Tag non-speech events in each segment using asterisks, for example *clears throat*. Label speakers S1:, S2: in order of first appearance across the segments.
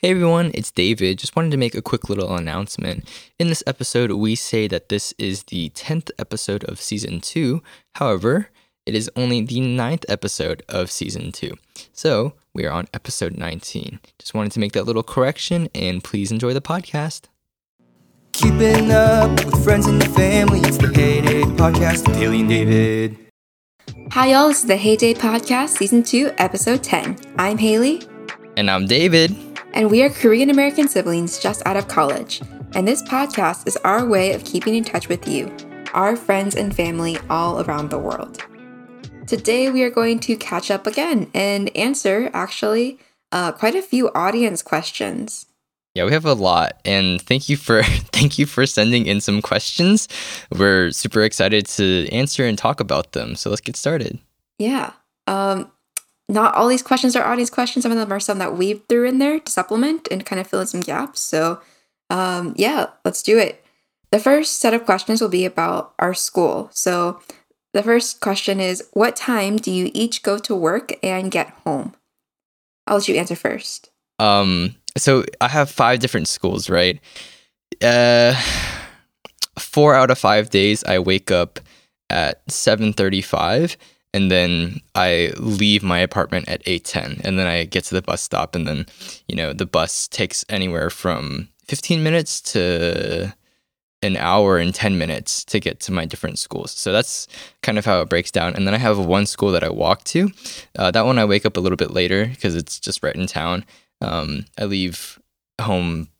S1: Hey everyone, it's David. Just wanted to make a quick little announcement. In this episode, we say that this is the 10th episode of season 2. However, it is only the ninth episode of season 2. So, we are on episode 19. Just wanted to make that little correction and please enjoy the podcast.
S2: Keeping up with friends and family. It's the HayDay Podcast with Haley and David.
S3: Hi, y'all. This is the HayDay Podcast, Season 2, Episode 10. I'm Haley,
S1: And I'm David.
S3: And we are Korean American siblings just out of college. And this podcast is our way of keeping in touch with you, our friends and family all around the world. Today, we are going to catch up again and answer, actually, uh, quite a few audience questions.
S1: Yeah, we have a lot, and thank you for *laughs* thank you for sending in some questions. We're super excited to answer and talk about them. So let's get started.
S3: Yeah. Um, not all these questions are audience questions. Some of them are some that we threw in there to supplement and kind of fill in some gaps. So, um, yeah, let's do it. The first set of questions will be about our school. So, the first question is What time do you each go to work and get home? I'll let you answer first.
S1: Um, so I have five different schools, right? Uh, four out of five days I wake up at seven thirty-five, and then I leave my apartment at eight ten, and then I get to the bus stop, and then you know the bus takes anywhere from fifteen minutes to an hour and 10 minutes to get to my different schools. So that's kind of how it breaks down. And then I have one school that I walk to. Uh, that one I wake up a little bit later because it's just right in town. Um, I leave home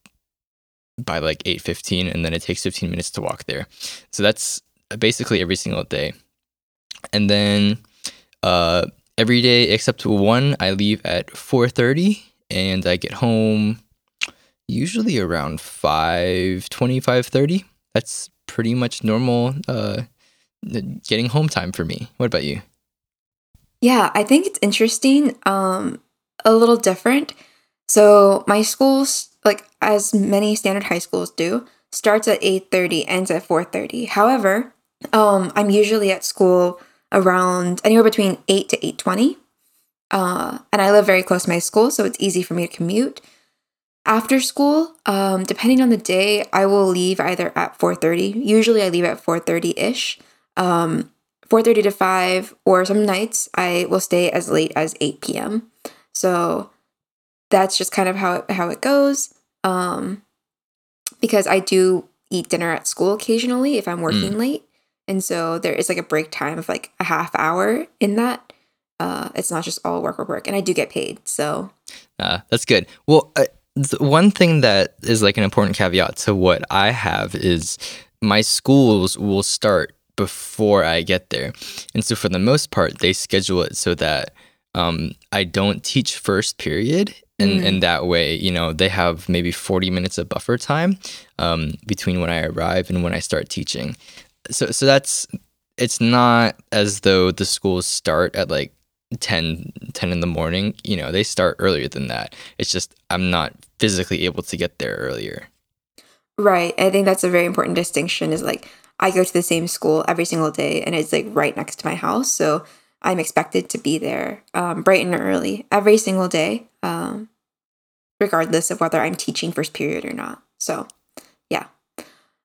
S1: by like 8.15 and then it takes 15 minutes to walk there. So that's basically every single day. And then uh, every day except one, I leave at 4.30 and I get home usually around 5 25 30 that's pretty much normal uh getting home time for me what about you
S3: Yeah, I think it's interesting, um, a little different. So my schools, like as many standard high schools do, starts at 8:30, ends at 4:30. However, um, I'm usually at school around anywhere between 8 to 8:20. Uh, and I live very close to my school, so it's easy for me to commute. After school, um, depending on the day, I will leave either at 4:30. Usually I leave at 4:30-ish. Um, 4.30 to 5 or some nights i will stay as late as 8 p.m so that's just kind of how it, how it goes um, because i do eat dinner at school occasionally if i'm working late and so there is like a break time of like a half hour in that. Uh, it's not just all work work work and i do get paid so.
S1: Uh, that's good. Well uh, one thing that is like an important caveat to what i have is my schools will start before i get there. And so for the most part they schedule it so that um, i don't teach first period. And,
S3: Mm.
S1: and that way you know they have maybe 40 minutes of buffer time um, between when i arrive and when i start teaching so so that's it's not as though the schools start at like 10 10 in the morning. You know they start earlier than that. It's just i'm not physically able to get there earlier.
S3: Right. I think that's a very important distinction is like i go to the same school every single day and it's like right next to my house. So i'm expected to be there um, bright and early every single day um, regardless of whether i'm teaching first period or not. So yeah.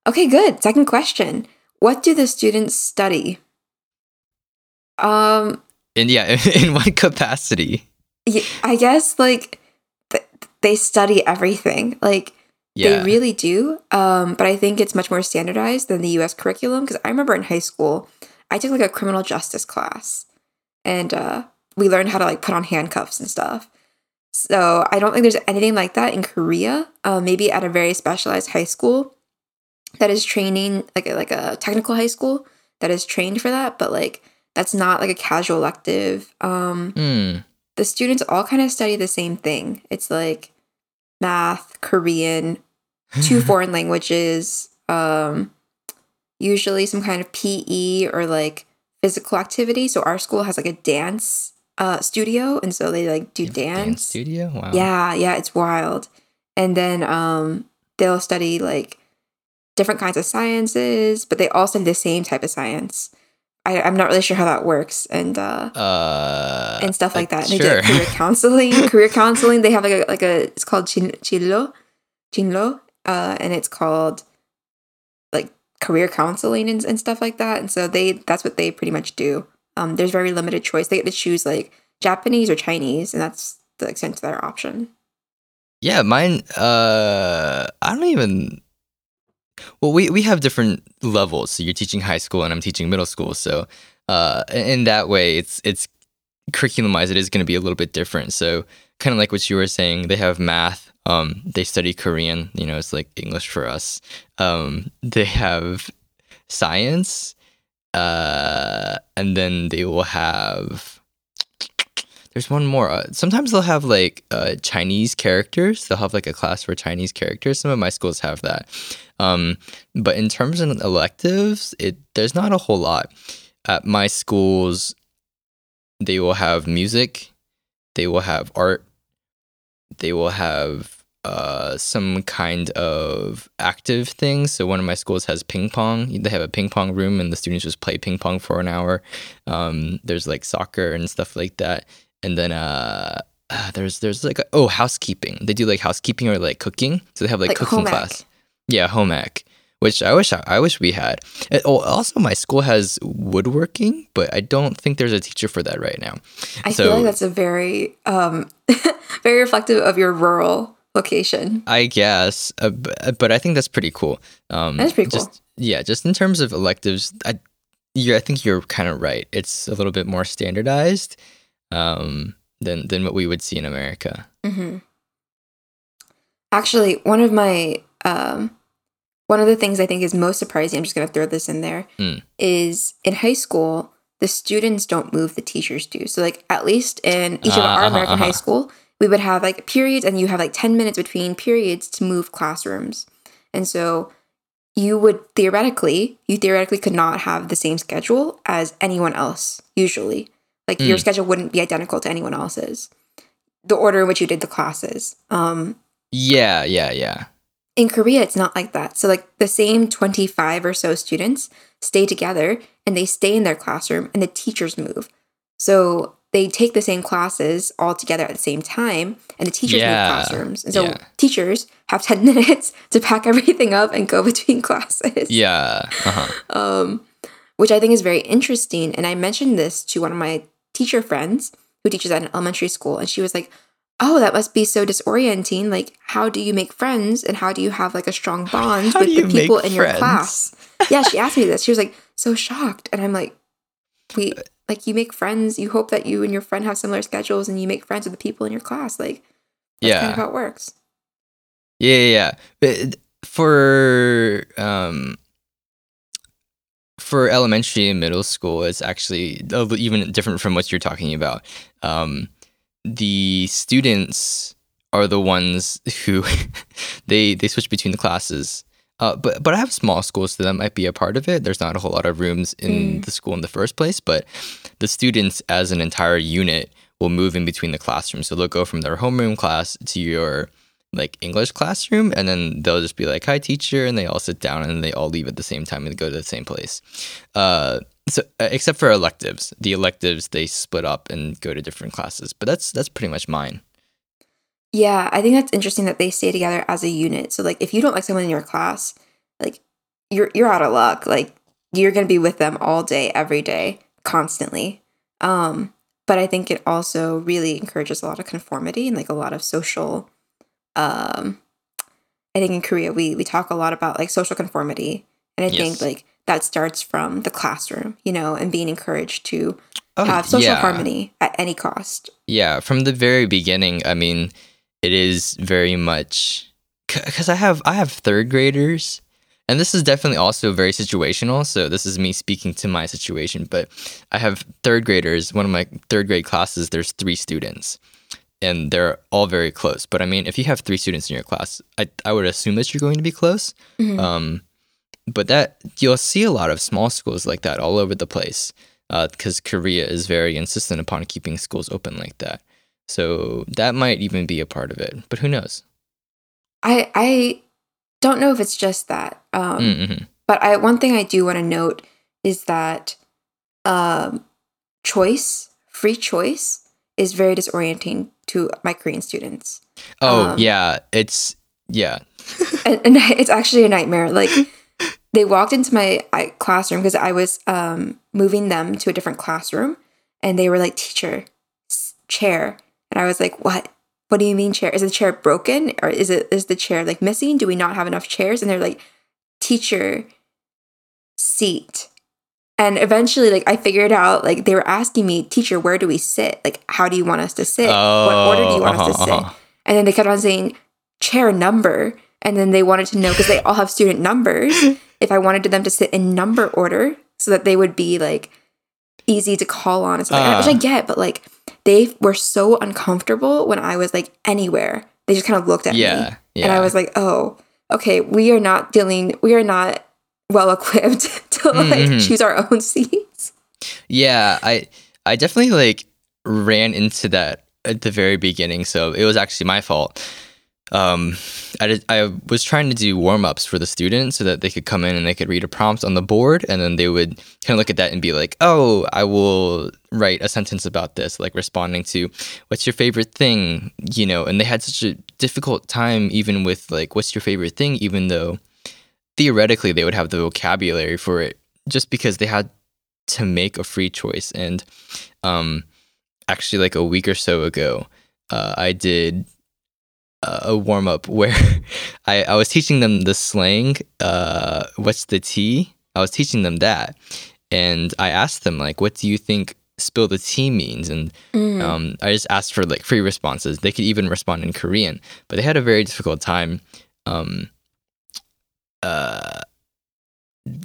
S3: Okay good. Second question what do the students study um
S1: and yeah *laughs* in what capacity
S3: I guess like they study everything like
S1: yeah
S3: They really do. Um, but I think it's much more standardized than the US curriculum because I remember in high school, I took like a criminal justice class and uh, we learned how to like put on handcuffs and stuff. So I don't think there's anything like that in Korea. Uh, maybe at a very specialized high school that is training, like a, like a technical high school that is trained for that, but like that's not like a casual elective. Um,
S1: Hmm.
S3: the students all kind of study the same thing. It's like math, Korean, two *laughs* foreign languages, um, usually some kind of PE or like physical activity. So our school has like a dance uh, studio, and so they like do
S1: dance
S3: dance.
S1: studio wow
S3: Yeah, yeah, it's wild. And then um, they'll study like different kinds of sciences, but they all study the same type of science. I, I'm not really sure how that works, and uh,
S1: Uh,
S3: and stuff like that. And
S1: sure.
S3: They get career *laughs* counseling. career counseling. They have like a like a it's called chin, chilo, chinlo, uh, and it's called like career counseling and, and stuff like that. And so they that's what they pretty much do. Um, there's very limited choice. They get to choose like Japanese or Chinese, and that's the extent of their option.
S1: Yeah, mine. Uh, I don't even. Well, we we have different levels. So you're teaching high school, and I'm teaching middle school. So, uh, in that way, it's it's curriculum wise, it is going to be a little bit different. So, kind of like what you were saying, they have math. Um, they study Korean. You know, it's like English for us. Um, they have science, uh, and then they will have there's one more. Uh, sometimes they'll have like uh, Chinese characters. They'll have like a class for Chinese characters. Some of my schools have that. Um, but in terms of electives, it there's not a whole lot. At my schools, they will have music, they will have art, they will have uh, some kind of active things. So one of my schools has ping pong. They have a ping pong room, and the students just play ping pong for an hour. Um, there's like soccer and stuff like that and then uh, uh there's there's like a, oh housekeeping. They do like housekeeping or like cooking. So they have like,
S3: Like
S1: cooking
S3: home ec.
S1: class yeah home ec which i wish i, I wish we had. And- oh also my school has woodworking but i don't think there's a teacher for that right now.
S3: I
S1: So-
S3: feel like that's a very um *laughs* very reflective of your rural location.
S1: i guess uh, but, but i think that's pretty cool. Um
S3: That's pretty cool.
S1: just, yeah just in terms of electives i i think you're kind of right. It's a little bit more standardized um than than what we would see in america
S3: hmm Actually, one of my um, one of the things I think is most surprising. I'm just going to throw this in there. Is
S1: Mm.
S3: in high school the students don't move, the teachers do. So like at least in each of
S1: Ah,
S3: our
S1: uh-huh,
S3: American high
S1: uh-huh.
S3: school, we would have like periods, and you have like ten minutes between periods to move classrooms, and so you would theoretically you theoretically could not have the same schedule as anyone else usually like your
S1: Mm.
S3: schedule wouldn't be identical to anyone else's the order in which you did the classes um
S1: yeah yeah yeah
S3: in korea it's not like that so like the same 25 or so students stay together and they stay in their classroom and the teachers move so they take the same classes all together at the same time and the teachers
S1: Yeah,
S3: move classrooms and so
S1: yeah.
S3: teachers have 10 *laughs* minutes to pack everything up and go *laughs* between classes
S1: Yeah. Uh-huh.
S3: um, which I think is very interesting. And I mentioned this to one of my teacher friends who teaches at an elementary school, and she was like, "Oh, that must be so disorienting. Like, how do you make friends, and how do you have like a strong *laughs* bond
S1: How
S3: with the people in your class?" *laughs* yeah, she asked me this. She was like, so shocked, and I'm like, "We like you make friends. You hope that you and your friend have similar schedules, and you make friends with the people in your class. Like, that's
S1: Yeah.
S3: kind of how it works."
S1: Yeah, yeah, yeah. But for um for elementary and middle school, it's actually even different from what you're talking about. Um, the students are the ones who *laughs* they they switch between the classes. Uh, but but I have small schools, so that might be a part of it. There's not a whole lot of rooms in the school in the first place, but the students as an entire unit will move in between the classrooms. So they'll go from their homeroom class to your like English classroom, and then they'll just be like, "Hi, teacher," and they all sit down and they all leave at the same time and go to the same place. Uh, so uh, except for electives, the electives they split up and go to different classes. But that's that's pretty much mine.
S3: Yeah, I think that's interesting that they stay together as a unit. So like if you don't like someone in your class, like you're you're out of luck. Like you're to be with them all day every day, constantly. Um but I think it also really encourages a lot of conformity and like a lot of social um I think in Korea we we talk a lot about like social conformity and I think like that starts from the classroom, you know, and being encouraged to
S1: Oh,
S3: have social
S1: yeah.
S3: harmony at any cost.
S1: Yeah, from the very beginning, I mean, it is very much because I have I have third graders, and this is definitely also very situational. So this is me speaking to my situation, but I have third graders. One of my third grade classes, there's three students, and they're all very close. But I mean, if you have three students in your class, I I would assume that you're going to be close.
S3: Mhm.
S1: Um, but that you'll see a lot of small schools like that all over the place because Korea is very insistent upon keeping schools open like that. So that might even be a part of it, but who knows?
S3: I I don't know if it's just that. Um
S1: Mm-hmm.
S3: But I one thing I do want to note is that um, choice, free choice, is very disorienting to my Korean students.
S1: Oh
S3: Um,
S1: yeah, it's yeah. *laughs*
S3: and, and it's actually a nightmare. Like *laughs* they walked into my classroom because I was um, moving them to a different classroom, and they were like, "Teacher, chair," and I was like, "What? What do you mean chair? Is the chair broken, or is it is the chair like missing? Do we not have enough chairs?" And they're like, "Teacher, seat." And eventually, like I figured out, like they were asking me, "Teacher, where do we sit? Like, how do you want us to sit? what order do you want us to
S1: uh-huh,
S3: sit?"
S1: uh-huh.
S3: And then they kept on saying chair number. And then they wanted to know because they all have student numbers *laughs* if I wanted them to sit in number order so that they would be like easy to call on and stuff like that, which I
S1: Ah.
S3: get, but like they were so uncomfortable when I was like anywhere. They just kind of looked at me.
S1: Yeah, yeah.
S3: And I was like, oh, okay, we are not dealing, we are not well equipped to *laughs* like
S1: Mhm.
S3: choose our own *laughs* seats.
S1: Yeah, I I definitely like ran into that at the very beginning, so it was actually my fault. Um, I did, I was trying to do warm ups for the students so that they could come in and they could read a prompt on the board, and then they would kind of look at that and be like, "Oh, I will write a sentence about this," like responding to, "What's your favorite thing?" You know, and they had such a difficult time even with like, "What's your favorite thing?" Even though theoretically they would have the vocabulary for it, just because they had to make a free choice. And um, actually, like a week or so ago, uh, I did a warm up *laughs* where I, I was teaching them the slang. Uh, what's the tea? I was teaching them that, and I asked them like, "What do you think spill the tea means?" And
S3: Mm.
S1: um, I just asked for like free responses. They could even respond in Korean, but they had a very difficult time. Um, uh,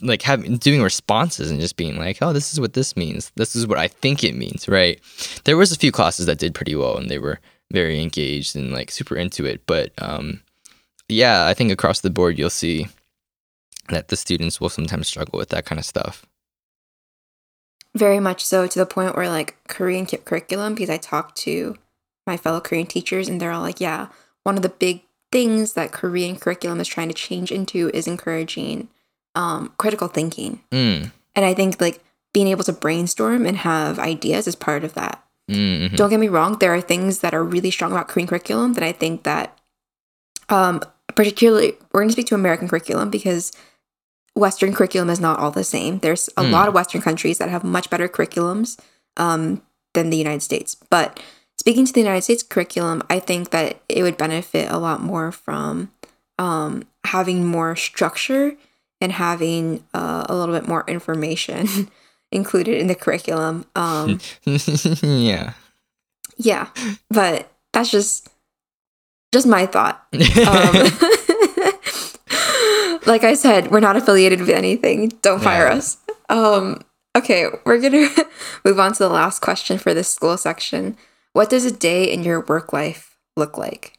S1: like having doing responses and just being like, "Oh, this is what this means. This is what I think it means." Right? There was a few classes that did pretty well, and they were very engaged and like super into it. But um, yeah, I think across the board, you'll see that the students will sometimes struggle with that kind of stuff.
S3: Very much so to the point where like Korean cu- curriculum, because I talked to my fellow Korean teachers and they're all like, yeah, one of the big things that Korean curriculum is trying to change into is encouraging um, critical thinking.
S1: Mm.
S3: And I think like being able to brainstorm and have ideas is part of that.
S1: Mm-hmm.
S3: Don't get me wrong, there are things that are really strong about Korean curriculum that I think that, um, particularly, we're going to speak to American curriculum because Western curriculum is not all the same. There's a
S1: Hmm.
S3: lot of Western countries that have much better curriculums um, than the United States. But speaking to the United States curriculum, I think that it would benefit a lot more from um, having more structure and having uh, a little bit more information *laughs* included in the curriculum. Um, *laughs*
S1: yeah.
S3: yeah, but that's just just my thought. Um, *laughs* like I said, we're not affiliated with anything. Don't fire
S1: Yeah.
S3: us. Um, okay, we're gonna move on to the last question for this school section. What does a day in your work life look like?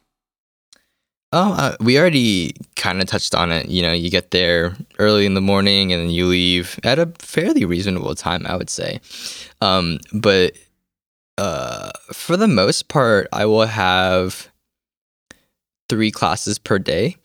S1: Oh, uh, we already kind of touched on it. You know, you get there early in the morning and then you leave at a fairly reasonable time, I would say. Um, but uh, for the most part, I will have three classes per day.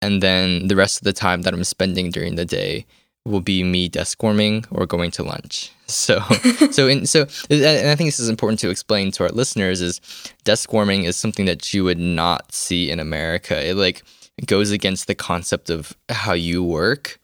S1: And then the rest of the time that I'm spending during the day will be me desk warming or going to lunch. *laughs* So, *laughs* so, in, so, and I think this is important to explain to our listeners is desk warming is something that you would not see in America. It like goes against the concept of how you work.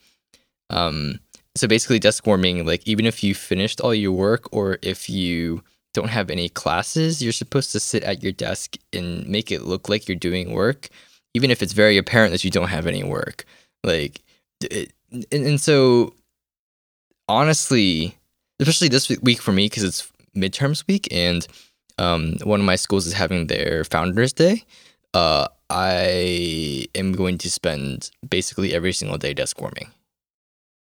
S1: Um, so basically, desk warming, like even if you finished all your work or if you don't have any classes, you're supposed to sit at your desk and make it look like you're doing work, even if it's very apparent that you don't have any work. Like, it, and, and so honestly, especially this week for me because it's midterms week and um, one of my schools is having their founders day uh, i am going to spend basically every single day desk warming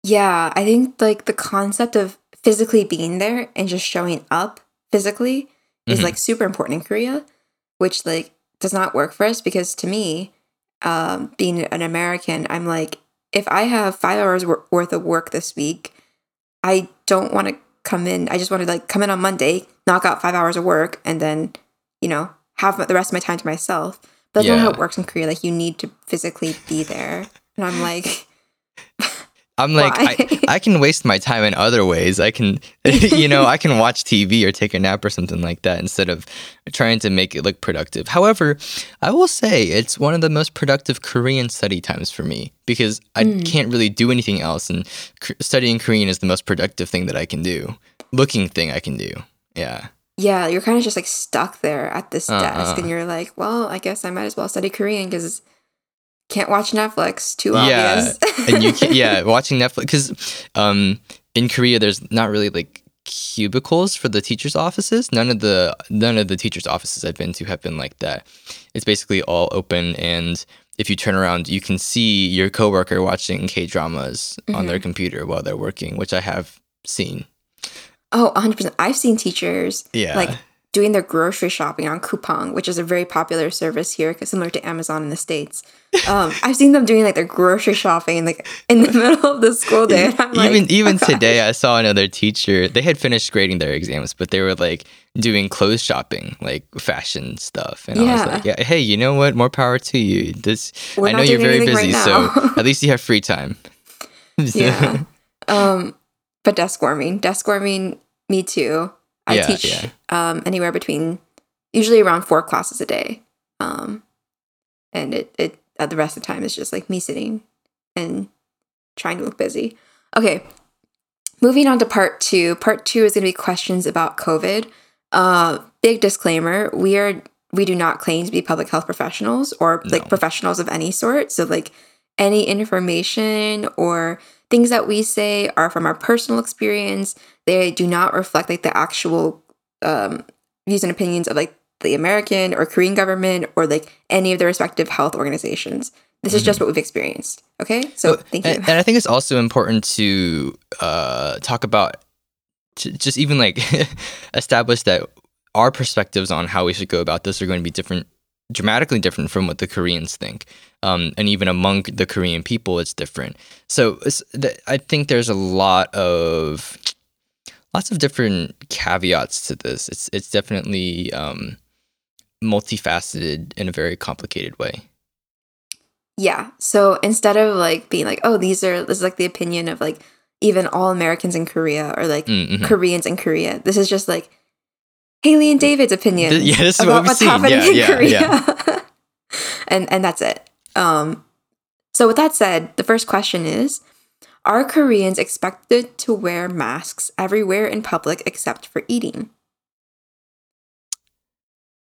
S3: Yeah, I think like the concept of physically being there and just showing up physically is
S1: Mhm.
S3: like super important in Korea, which like does not work for us because to me, um, being an American, I'm like, if I have five hours worth of work this week, I don't want to come in. I just want to like come in on Monday, knock out five hours of work, and then, you know, have the rest of my time to myself. But that's not how it works in Korea. Like you need to physically be there, and I'm like. *laughs*
S1: I'm like, I, I can waste my time in other ways. I can, *laughs* you know, I can watch TV or take a nap or something like that instead of trying to make it look productive. However, I will say it's one of the most productive Korean study times for me because I
S3: Mm.
S1: can't really do anything else. And studying Korean is the most productive thing that I can do, looking thing I can do. Yeah.
S3: Yeah, you're kind of just like stuck there at this
S1: Uh,
S3: desk, and you're like, well, I guess I might as well study Korean because can't watch Netflix. Too
S1: Yeah,
S3: obvious.
S1: and you can *laughs* yeah watching netflix because um in korea there's not really like cubicles for the teachers offices none of the none of the teachers offices i've been to have been like that it's basically all open and if you turn around you can see your coworker watching k dramas on their computer while they're working which i have seen
S3: Oh, 100%. I've seen teachers
S1: Yeah.
S3: like doing their grocery shopping on Coupang, which is a very popular service here, similar to Amazon in the States. Um, *laughs* I've seen them doing like their grocery shopping like in the *laughs* middle of the school day. And I'm like,
S1: even even
S3: "Oh, gosh."
S1: today i saw another teacher they had finished grading their exams but they were like doing clothes shopping like fashion stuff and i was like yeah hey you know what more power to you this
S3: We're
S1: i know you're very busy
S3: right
S1: so *laughs* at least you have free time
S3: yeah. Um, but desk warming, desk warming, me too. I
S1: Yeah,
S3: teach
S1: yeah.
S3: um anywhere between usually around four classes a day. Um, and it it uh, the rest of the time is just like me sitting and trying to look busy. Okay, moving on to part two. Part two is going to be questions about COVID. Uh, big disclaimer: we are we do not claim to be public health professionals or like
S1: No.
S3: professionals of any sort. So like any information or things that we say are from our personal experience. They do not reflect like the actual um, views and opinions of like the American or Korean government or like any of the respective health organizations. This is just what we've experienced. Okay, so thank you.
S1: and, and i think it's also important to uh talk about to just even like *laughs* establish that our perspectives on how we should go about this are going to be different dramatically different from what the koreans think um, and even among the korean people it's different so it's, th- i think there's a lot of lots of different caveats to this it's it's definitely um, multifaceted in a very complicated way
S3: Yeah. So instead of like being like, oh, these are this is like the opinion of like even all Americans in Korea or like
S1: Mm, mhm.
S3: Koreans in Korea. This is just like Haley and David's opinion.
S1: Th- yeah, this is what
S3: about
S1: we've
S3: what's
S1: seen.
S3: happening
S1: Yeah,
S3: in
S1: yeah,
S3: Korea. *laughs* and and that's it. Um so with that said, the first question is are Koreans expected to wear masks everywhere in public except for eating?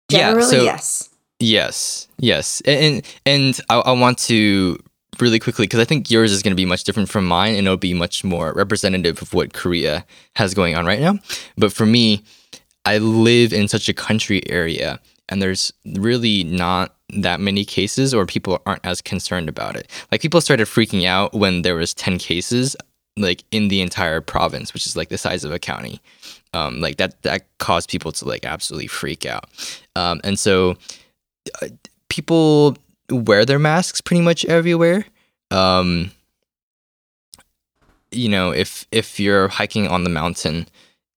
S1: Yeah,
S3: Generally,
S1: so-
S3: yes.
S1: Yes, yes, and and I, I want to really quickly because I think yours is going to be much different from mine, and it'll be much more representative of what Korea has going on right now. But for me, I live in such a country area, and there's really not that many cases, or people aren't as concerned about it. Like people started freaking out when there was ten cases, like in the entire province, which is like the size of a county. Um, like that that caused people to like absolutely freak out, um, and so people wear their masks pretty much everywhere. Um, you know, if if you're hiking on the mountain,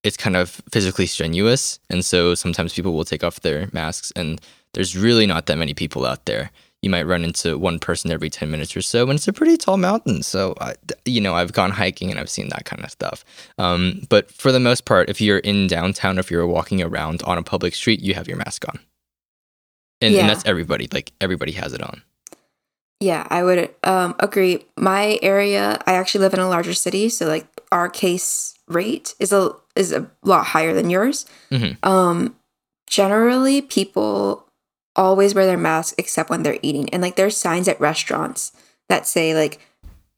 S1: it's kind of physically strenuous, and so sometimes people will take off their masks, and there's really not that many people out there. You might run into one person every ten minutes or so, and it's a pretty tall mountain. So, I, you know, I've gone hiking and I've seen that kind of stuff. Um, but for the most part, if you're in downtown, if you're walking around on a public street, you have your mask on and,
S3: Yeah.
S1: and that's everybody like everybody has it on
S3: Yeah, I would um, agree. My area, I actually live in a larger city, so like our case rate is a is a lot higher than yours.
S1: Mhm.
S3: Um, generally, people always wear their mask except when they're eating, and like there's signs at restaurants that say like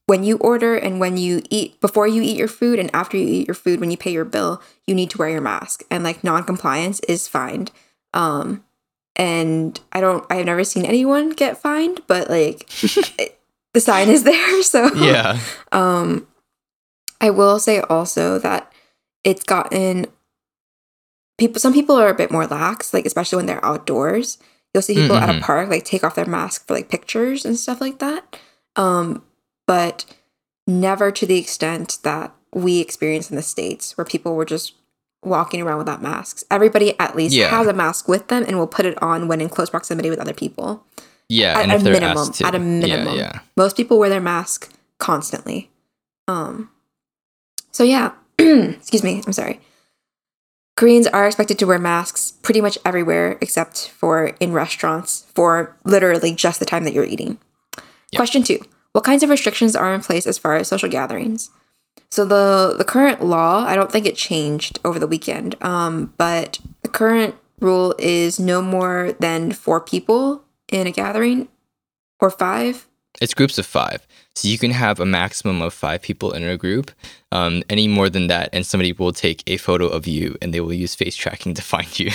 S3: when you order and when you eat before you eat your food and after you eat your food when you pay your bill you need to wear your mask. And like non-compliance is fined. Um and i don't i've never seen anyone get fined but like *laughs* it- the sign is there *laughs* so
S1: yeah.
S3: um i will say also that it's gotten people some people are a bit more lax like especially when they're outdoors you'll see people at a
S1: Mhm.
S3: park like take off their mask for like pictures and stuff like that um but never to the extent that we experienced in the states where people were just walking around without masks everybody at least
S1: Yeah.
S3: has a mask with them and will put it on when in close proximity with other people
S1: yeah
S3: At a minimum, at a minimum.
S1: yeah yeah
S3: most people wear their mask constantly Um, so yeah, *clears throat* excuse me, I'm sorry. Koreans are expected to wear masks pretty much everywhere except for in restaurants for literally just the time that you're eating. Question two What kinds of restrictions are in place as far as social gatherings? So the the current law, I don't think it changed over the weekend, um, but the current rule is no more than four people in a gathering or five.
S1: It's groups of five. So you can have a maximum of five people in a group. Um, any more than that, and somebody will take a photo of you and they will use face tracking *laughs* to find you.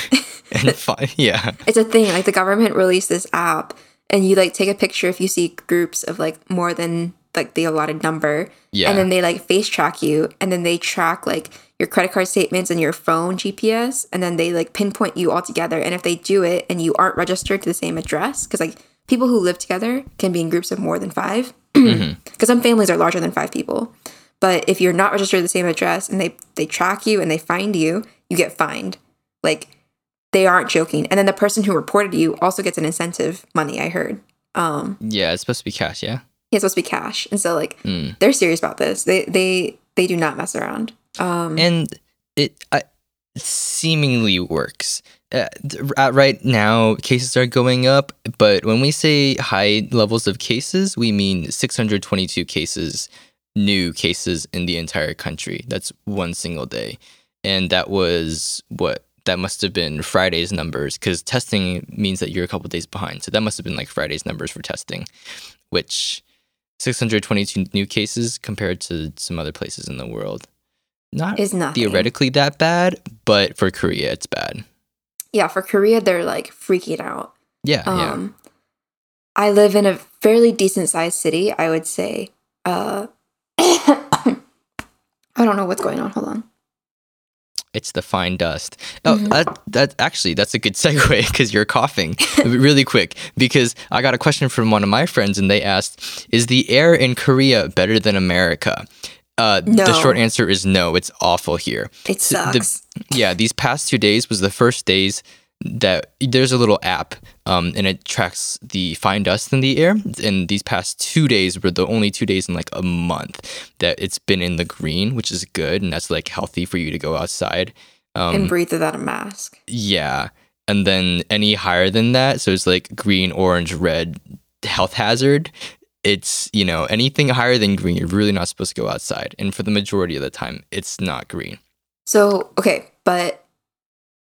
S1: and *laughs* find, yeah.
S3: It's a thing. Like the government released this app, and you like take a picture if you see groups of like more than like the allotted number.
S1: Yeah.
S3: And then they like face track you, and then they track like your credit card statements and your phone GPS, and then they like pinpoint you all together. And if they do it and you aren't registered to the same address, because like people who live together can be in groups of more than five, *clears throat* because some families are larger than five people. But if you're not registered to the same address and they they track you and they find you, you get fined. Like they aren't joking. And then the person who reported you also gets an incentive money. I heard. Um,
S1: Yeah, it's supposed to be cash, yeah?
S3: it's supposed to be cash, and so like they're serious about this. They they they do not mess around. Um,
S1: and it I, seemingly works. Uh, uh, right now, cases are going up, but when we say high levels of cases, we mean 622 cases, new cases in the entire country. That's one single day. And that was what? That must have been Friday's numbers because testing means that you're a couple days behind. So that must have been like Friday's numbers for testing, which 622 new cases compared to some other places in the world. Not
S3: Is nothing.
S1: theoretically that bad, but for Korea, it's bad.
S3: Yeah, for Korea, they're like freaking out.
S1: Yeah, yeah.
S3: Um, I live in a fairly decent sized city, I would say. Uh, *coughs* I don't know what's going on. Hold on.
S1: It's the fine dust. Oh,
S3: Mm-hmm.
S1: that, that actually that's a good segue *laughs* because you're coughing *laughs* really quick. Because I got a question from one of my friends, and they asked, "Is the air in Korea better than America?" Uh, The short answer is no. It's awful here.
S3: It
S1: So the-
S3: sucks.
S1: yeah, these past two days was the first days that there's a little app um, and it tracks the fine dust in the air. And these past two days were the only two days in like a month that it's been in the green, which is good. And that's like healthy for you to go outside. Um,
S3: and breathe without a mask.
S1: yeah. And then any higher than that, so it's like green, orange, red, health hazard. It's, you know, anything higher than green, you're really not supposed to go outside. And for the majority of the time, it's not green.
S3: So, okay, but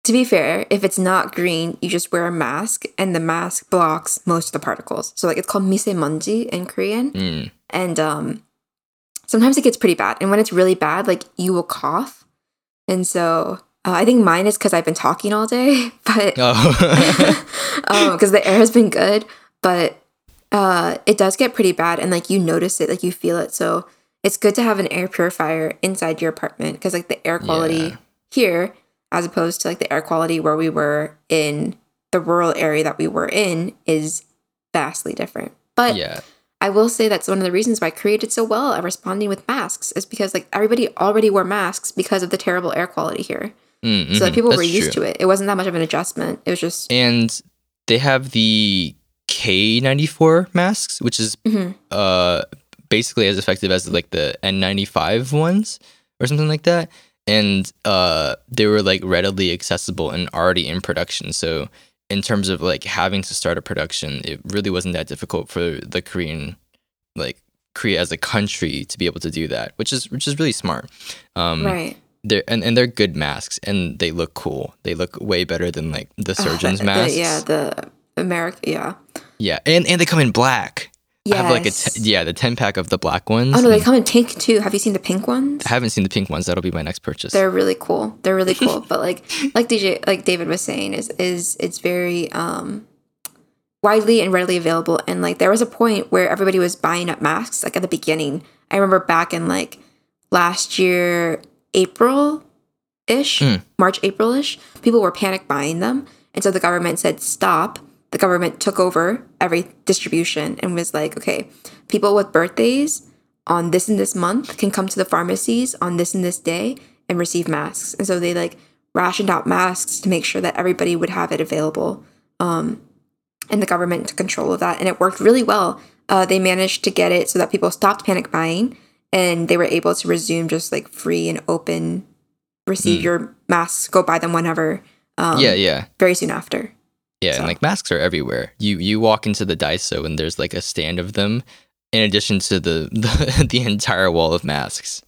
S3: to be fair, if it's not green, you just wear a mask and the mask blocks most of the particles. So like it's called misemonji in Korean.
S1: Mm.
S3: And um sometimes it gets pretty bad. And when it's really bad, like you will cough. And so uh, I think mine is because I've been talking all day, *laughs* but
S1: Oh. *laughs*
S3: because the air has been good, but uh, it does get pretty bad, and like you notice it, like you feel it. So it's good to have an air purifier inside your apartment because like the air quality
S1: Yeah.
S3: here, as opposed to like the air quality where we were in the rural area that we were in, is vastly different. But
S1: yeah.
S3: I will say that's one of the reasons why Korea did so well at responding with masks is because like everybody already wore masks because of the terrible air quality here.
S1: Mm,
S3: So like
S1: mhm,
S3: people were used
S1: true.
S3: to it. It wasn't that much of an adjustment. It was just
S1: And they have the K94 masks, which is
S3: Mhm.
S1: uh basically as effective as like the N95 ones or something like that. And uh they were like readily accessible and already in production. So in terms of like having to start a production, it really wasn't that difficult for the Korean like Korea as a country to be able to do that, which is which is really smart. Um
S3: right.
S1: they're and, and they're good masks and they look cool. They look way better than like the *laughs* surgeon's
S3: The-
S1: masks.
S3: yeah, the America. Yeah.
S1: Yeah, and and they come in black. I have like a
S3: Yes.
S1: t- yeah, the ten pack of the black ones.
S3: Oh no, they come in pink too. Have you seen the pink ones?
S1: I haven't seen the pink ones. That'll be my next purchase.
S3: They're really cool. They're really cool. *laughs* but like like DJ like David was saying is is it's very um widely and readily available and like there was a point where everybody was buying up masks like at the beginning. I remember back in like last year April ish,
S1: Mm.
S3: March April ish, people were panic buying them. And so the government said stop. The government took over every distribution and was like, okay, people with birthdays on this and this month can come to the pharmacies on this and this day and receive masks. And so they like rationed out masks to make sure that everybody would have it available. Um, and the government took control of that, and it worked really well. Uh, they managed to get it so that people stopped panic buying, and they were able to resume just like free and open, receive
S1: Mm.
S3: your masks, go buy them whenever. Um,
S1: yeah, yeah.
S3: Very soon after.
S1: Yeah,
S3: So-
S1: and like masks are everywhere. You you walk into the Daiso and there's like a stand of them in addition to the *laughs* the, the entire wall of masks.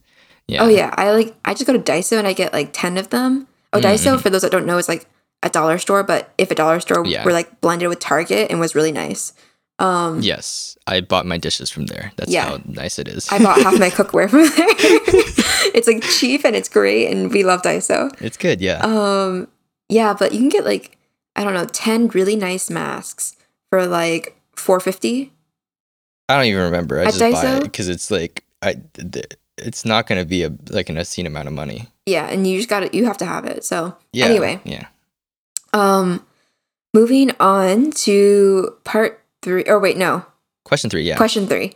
S1: Yeah.
S3: Oh yeah, I like I just go to Daiso and I get like ten of them. Oh, Daiso for those that don't know is like a dollar store, but if a dollar store
S1: Yeah.
S3: were like blended with Target and was really nice. Um,
S1: Yes, I bought my dishes from there. That's
S3: Yeah.
S1: how nice it is.
S3: I bought half my *laughs* cookware from there. *laughs* it's like cheap and it's great, and we love Daiso.
S1: it's good, yeah.
S3: Um, yeah, but you can get like I don't know, ten really nice masks for like four fifty.
S1: I don't even remember. I
S3: At
S1: just buy it because it's like I. It's not going to be a like an obscene amount of money.
S3: Yeah, and you just got to you have to have it. So
S1: Yeah.
S3: anyway,
S1: Yeah.
S3: um, moving on to part three. Or wait, no,
S1: Question three. Yeah.
S3: question three.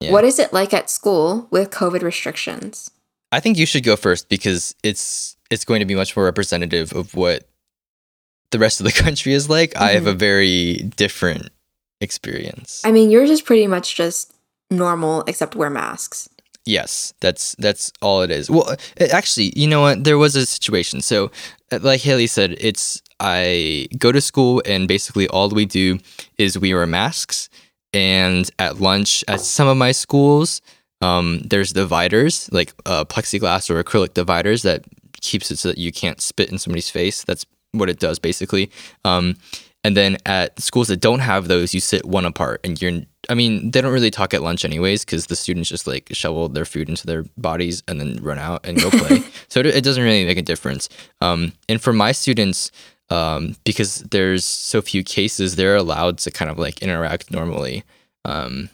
S1: Yeah.
S3: What is it like at school with COVID restrictions?
S1: I think you should go first because it's it's going to be much more representative of what the rest of the *laughs* country is like. I have a very different experience.
S3: I mean, yours is pretty much just normal, except wear masks.
S1: Yes, that's that's all it is. Well, it, actually, you know what? There was a situation. So, uh, like Haley said, it's I go to school and basically all we do is we wear masks. And at lunch, at some of my schools, um, there's dividers like uh, plexiglass or acrylic dividers that keeps it so that you can't spit in somebody's face. That's what it does basically. Um, and then at schools that don't have those, you sit one apart, and you're. I mean, they don't really talk at lunch anyways, because the students just like shovel their food into their bodies and then run out and go play. *laughs* so it, it doesn't really make a difference. Um, and for my students, um, because there's so few cases, they're allowed to kind of like interact normally. Um,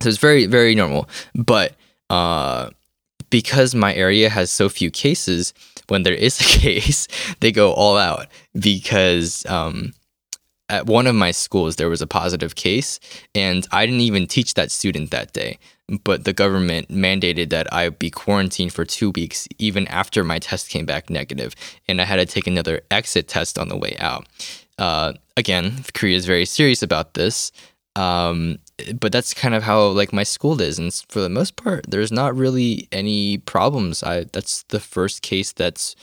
S1: so it's very very normal. But uh, because my area has so few cases, when there is a *laughs* case, they go all out because um, at one of my schools there was a positive case, and I didn't even teach that student that day. But the government mandated that I be quarantined for two weeks, even after my test came back negative, and I had to take another exit test on the way out. Uh, again, Korea is very serious about this, um, but that's kind of how like my school is, and for the most part, there's not really any problems. I that's the first case that's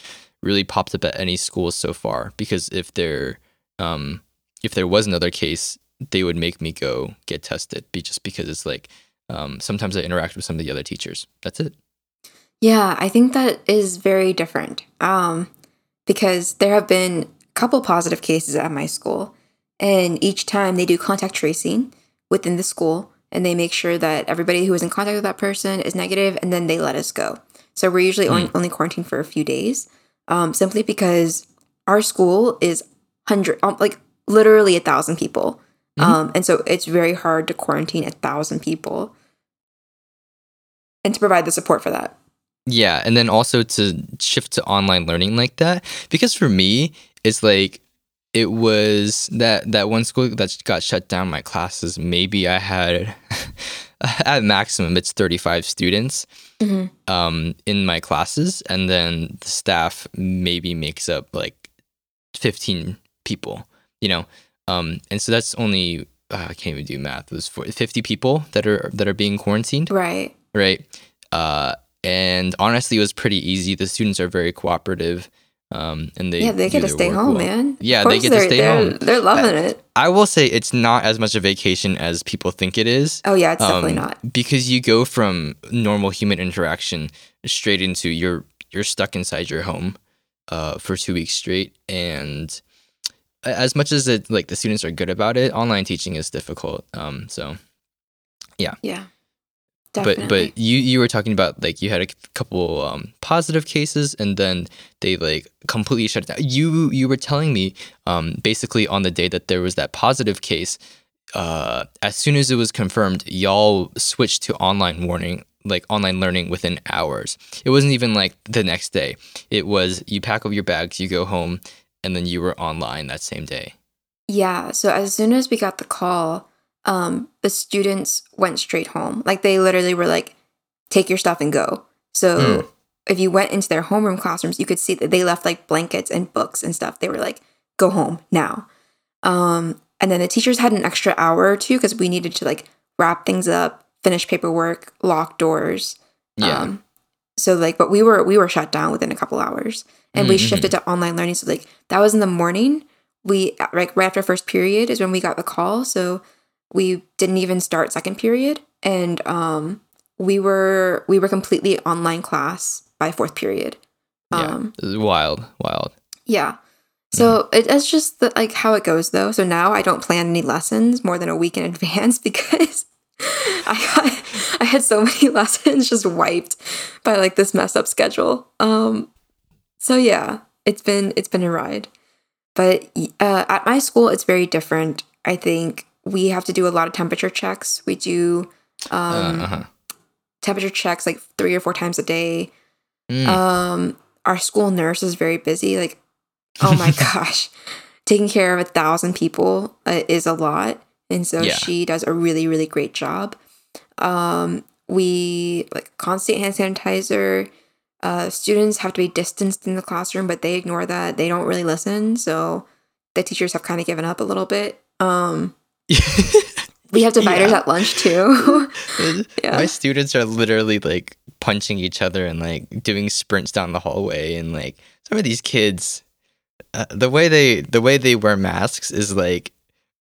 S1: really popped up at any school so far. Because if there, um, if there was another case, they would make me go get tested, be just because it's like um, sometimes I interact with some of the other teachers. That's it.
S3: Yeah, I think that is very different. Um, because there have been a couple positive cases at my school, and each time they do contact tracing within the school, and they make sure that everybody who is in contact with that person is negative, and then they let us go. So we're usually only, only quarantined for a few days, um, simply because our school is hundred, um, like literally a thousand people, um, and so it's very hard to quarantine a thousand people, and to provide the support for that.
S1: Yeah, and then also to shift to online learning like that because for me it's like it was that that one school that got shut down my classes maybe I had *laughs* at maximum it's 35 students
S3: Mhm.
S1: um in my classes and then the staff maybe makes up like 15 people, you know. Um and so that's only uh, I can't even do math. It was for 50 people that are that are being quarantined
S3: Right.
S1: right? Uh, and honestly, it was pretty easy. The students are very cooperative, um, and they
S3: yeah, they get to stay home,
S1: well.
S3: man.
S1: Yeah, they get to stay
S3: they're,
S1: home.
S3: They're loving it.
S1: I will say it's not as much a vacation as people think it is.
S3: Oh yeah, it's definitely
S1: um,
S3: not.
S1: because you go from normal human interaction straight into you're you're stuck inside your home uh, for two weeks straight, and as much as it like the students are good about it, online teaching is difficult. Um, so
S3: yeah, Yeah. Definitely.
S1: but but you you were talking about like you had a couple um, positive cases and then they like completely shut it down. You you were telling me um, basically on the day that there was that positive case, uh, as soon as it was confirmed, y'all switched to online warning like online learning within hours. It wasn't even like the next day. It was you pack up your bags, you go home, and then you were online that same day.
S3: yeah. So as soon as we got the call, um, the students went straight home. Like they literally were like, "Take your stuff and go." So
S1: Mm.
S3: if you went into their homeroom classrooms, you could see that they left like blankets and books and stuff. They were like, "Go home now." Um, and then the teachers had an extra hour or two because we needed to like wrap things up, finish paperwork, lock doors.
S1: Yeah.
S3: Um, so like, but we were we were shut down within a couple hours, and we
S1: Mhm.
S3: shifted to online learning. So like that was in the morning. We like right after first period is when we got the call. So we didn't even start second period, and um, we were we were completely online class by fourth period.
S1: Yeah.
S3: Um,
S1: was wild, wild.
S3: yeah. So it, it's just the, like how it goes though. So now I don't plan any lessons more than a week in advance *laughs* because I got, I had so many *laughs* lessons just wiped by like this mess up schedule. Um so yeah, it's been it's been a ride. But uh, at my school it's very different. I think we have to do a lot of temperature checks. We do um
S1: uh, uh-huh.
S3: temperature checks like 3 or 4 times a day.
S1: Mm.
S3: Um, our school nurse is very busy. Like, oh my *laughs* gosh, taking care of a thousand people uh, is a lot, and so
S1: Yeah.
S3: she does a really, really great job. Um, we like constant hand sanitizer. Uh, students have to be distanced in the classroom, but they ignore that. They don't really listen, so the teachers have kind of given up a little bit. Um, we have dividers
S1: Yeah.
S3: at lunch too. *laughs* Yeah.
S1: My students are literally like punching each other and like doing sprints down the hallway and like some of these kids uh, the way they the way they wear masks is like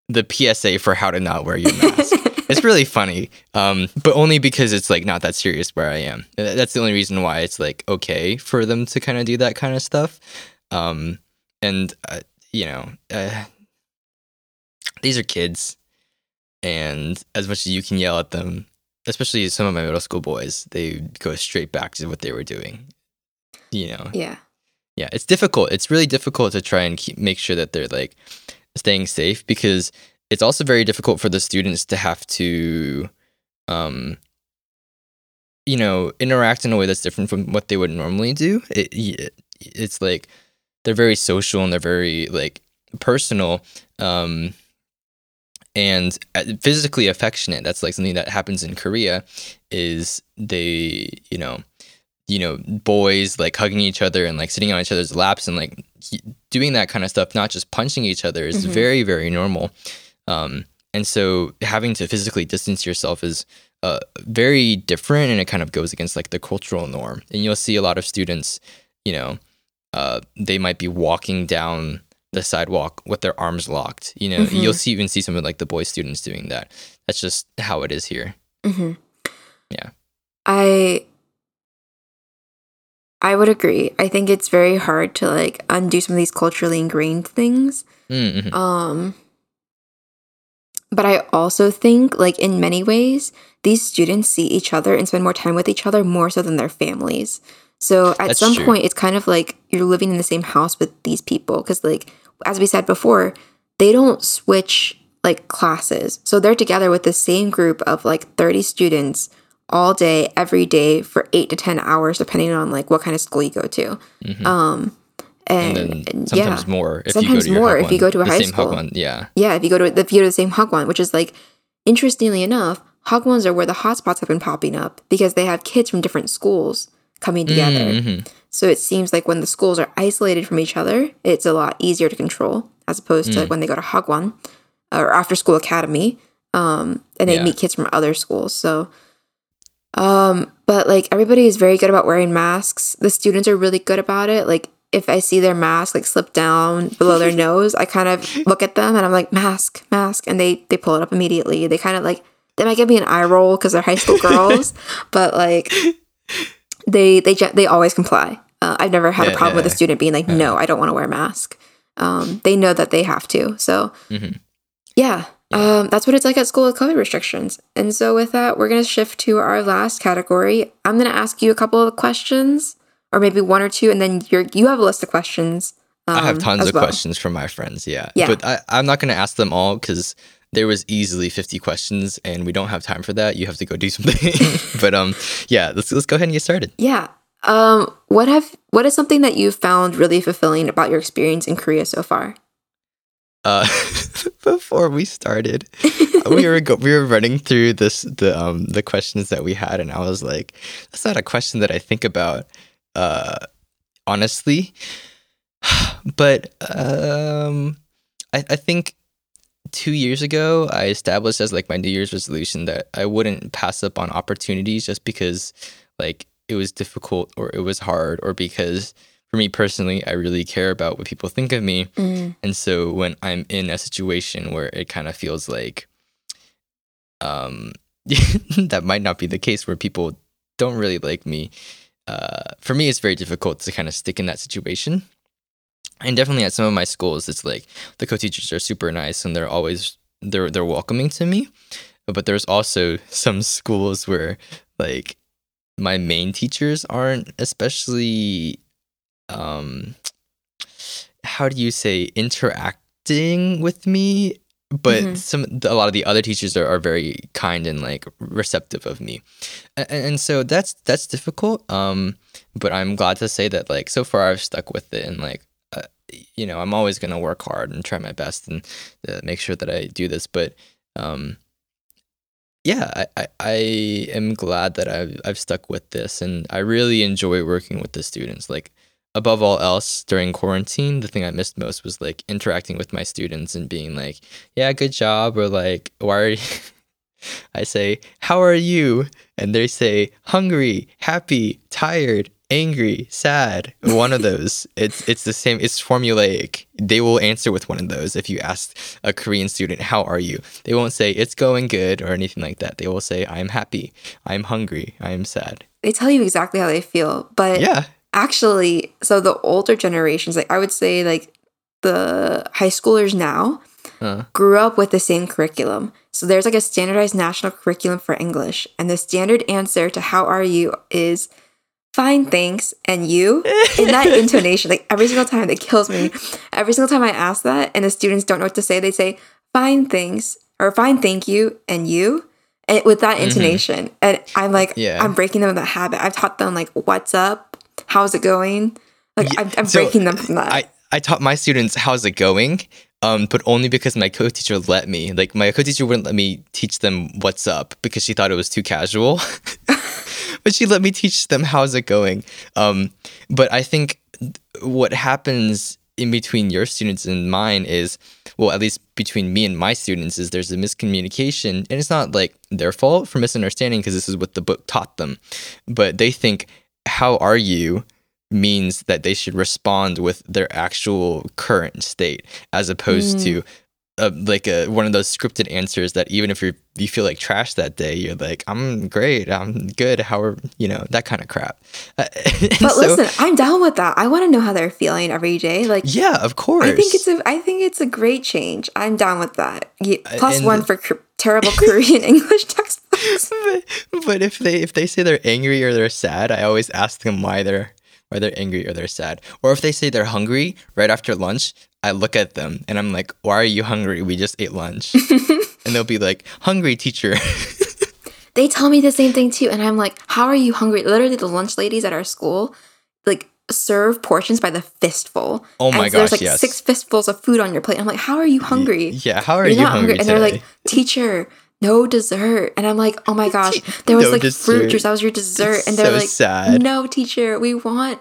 S1: the PSA for how to not wear your mask. *laughs* it's really funny. Um but only because it's like not that serious where I am. That's the only reason why it's like okay for them to kind of do that kind of stuff. Um and uh, you know, uh, these are kids and as much as you can yell at them especially some of my middle school boys they go straight back to what they were doing you know?
S3: Yeah.
S1: yeah it's difficult. It's really difficult to try and keep, make sure that they're like staying safe because it's also very difficult for the students to have to um you know interact in a way that's different from what they would normally do. It, it it's like they're very social and they're very like personal um and uh, physically affectionate. That's like something that happens in korea is they you know you know boys like hugging each other and like sitting on each other's laps and like he- doing that kind of stuff not just punching each other is
S3: Mhm.
S1: very very normal. Um and so having to physically distance yourself is uh, very different and it kind of goes against like the cultural norm. And you'll see a lot of students you know uh, they might be walking down the sidewalk with their arms locked. You know,
S3: Mhm.
S1: you'll see even see some of like the boy students doing that. That's just how it is here.
S3: hmm
S1: Yeah.
S3: I I would agree. I think it's very hard to like undo some of these culturally ingrained things.
S1: Mm-hmm.
S3: Um but I also think like in many ways these students see each other and spend more time with each other more so than their families. So at
S1: That's
S3: some
S1: true.
S3: point it's kind of like you're living in the same house with these people cuz like as we said before, they don't switch like classes. So they're together with the same group of like 30 students all day every day for 8 to 10 hours depending on like what kind of school you go to.
S1: Mhm.
S3: Um and,
S1: and sometimes
S3: yeah.
S1: more if
S3: Sometimes
S1: you go to
S3: more if you go to a
S1: the
S3: high
S1: same
S3: school.
S1: Hagwon, yeah.
S3: Yeah, if you go to if you go to the same Hagwon, which is like interestingly enough, Hagwons are where the hotspots have been popping up because they have kids from different schools coming together.
S1: Mhm.
S3: So it seems like when the schools are isolated from each other, it's a lot easier to control as opposed to
S1: Mm.
S3: like when they go to Hagwon or after school academy, um, and they
S1: Yeah.
S3: meet kids from other schools. So, um, but like everybody is very good about wearing masks. The students are really good about it. Like if I see their mask like slip down below their *laughs* nose, I kind of look at them and I'm like mask, mask, and they they pull it up immediately. They kind of like they might give me an eye roll because they're high school *laughs* girls, but like they they they always comply. Uh, I've never had
S1: Yeah,
S3: a problem with a student being like, no, I don't want to wear a mask. Um, they know that they have to. So
S1: Mhm.
S3: yeah, um, that's what it's like at school with COVID restrictions. And so with that, we're gonna shift to our last category. I'm gonna ask you a couple of questions, or maybe one or two, and then you're you have a list of questions.
S1: I have
S3: um,
S1: tons of
S3: well.
S1: questions from my friends, yeah.
S3: Yeah.
S1: But I, I'm not going to ask them all because there was easily 50 questions and we don't have time for that. You have to go do something. *laughs* but um, yeah, let's, let's go ahead and get started.
S3: Yeah. Um, what have what is something that you've found really fulfilling about your experience in Korea so far?
S1: Uh, *laughs* before we started, we were go- we were running through this the um the questions that we had, and I was like, that's not a question that I think about, uh, honestly. *sighs* But um, I I think two years ago, I established as like my New Year's resolution that I wouldn't pass up on opportunities just because like it was difficult or it was hard or because for me personally, I really care about what people think of me.
S3: Mm.
S1: And so when I'm in a situation where it kind of feels like um *laughs* that might not be the case where people don't really like me, uh for me it's very difficult to kind of stick in that situation. And definitely at some of my schools it's like the co-teachers are super nice and they're always they're they're welcoming to me. But there's also *laughs* some schools where like my main teachers aren't especially um how do you say interacting with me but
S3: Mhm.
S1: some a lot of the other teachers are, are very kind and like receptive of me and, and so that's that's difficult um but i'm glad to say that like so far i've stuck with it and like you know i'm always going to work hard and try my best and uh, make sure that i do this but um yeah, I, I, I am glad that I've, I've stuck with this and I really enjoy working with the students. Like, above all else, during quarantine, the thing I missed most was like interacting with my students and being like, yeah, good job, or like, why are you? *laughs* I say, how are you? And they say, hungry, happy, tired, angry, sad. One of *laughs* those. It's it's the same. It's formulaic. They will answer with one of those. If you ask a Korean student, "How are you?" They won't say "It's going good" or anything like that. They will say, "I'm happy. I'm hungry. I am sad."
S3: They tell you exactly how they feel, but
S1: Yeah.
S3: actually, so the older generations, like I would say, like the high schoolers now
S1: Uh,
S3: grew up with the same curriculum. So there's like a standardized national curriculum for English, and the standard answer to "How are you?" is "Fine, thanks." And you, *laughs* in that intonation, like every single time, it kills me. Every single time I ask that, and the students don't know what to say, they say "Fine, thanks" or "Fine, thank you," and you. And with that intonation, and I'm like,
S1: Mm-hmm. Yeah.
S3: I'm breaking them of that habit. I've taught them like, "What's up? How's it going?" Like I'm, I'm
S1: so
S3: breaking them from that.
S1: I, I taught my students how's it going, um, but only because my co-teacher let me. Like my co-teacher wouldn't let me teach them what's up because she thought it was too casual. *laughs* *laughs* but she let me teach them how's it going. Um, but I think what happens in between your students and mine is, well, at least between me and my students, is there's a miscommunication, and it's not like their fault for misunderstanding because this is what the book taught them, but they think, "How are you?" means that they should respond with their actual current state as opposed to uh, like a, one of those scripted answers that even if you you feel like trash that day you're like I'm great I'm good how are you know that kind of crap Uh, *laughs*
S3: but
S1: so-
S3: listen, I'm down with that. I want to know how they're feeling every day. Like
S1: yeah of course
S3: I think it's a I think it's a great change. I'm down with that. Ye- Plus
S1: and-
S3: one for terrible *laughs* Korean *laughs* English textbooks.
S1: but, but if they if they say they're angry or they're sad, I always ask them why they're why they're angry or they're sad. Or if they say they're hungry right after lunch, I look at them and I'm like, "Why are you hungry? We just ate lunch." *laughs* and they'll be like, "Hungry, teacher." *laughs*
S3: They tell me the same thing too, and I'm like, "How are you hungry?" Literally, the lunch ladies at our school like serve portions by the fistful.
S1: Oh my
S3: and there's
S1: gosh,
S3: like
S1: yes.
S3: six fistfuls of food on your plate. I'm like, "How are you hungry?"
S1: yeah, how are
S3: You're
S1: you
S3: not
S1: hungry,
S3: And they're like, "Teacher." No dessert, and I'm like, oh my gosh, there was
S1: No
S3: like
S1: dessert.
S3: fruit juice. That was your dessert,
S1: It's
S3: and they're
S1: so
S3: like,
S1: sad.
S3: no, teacher, we want.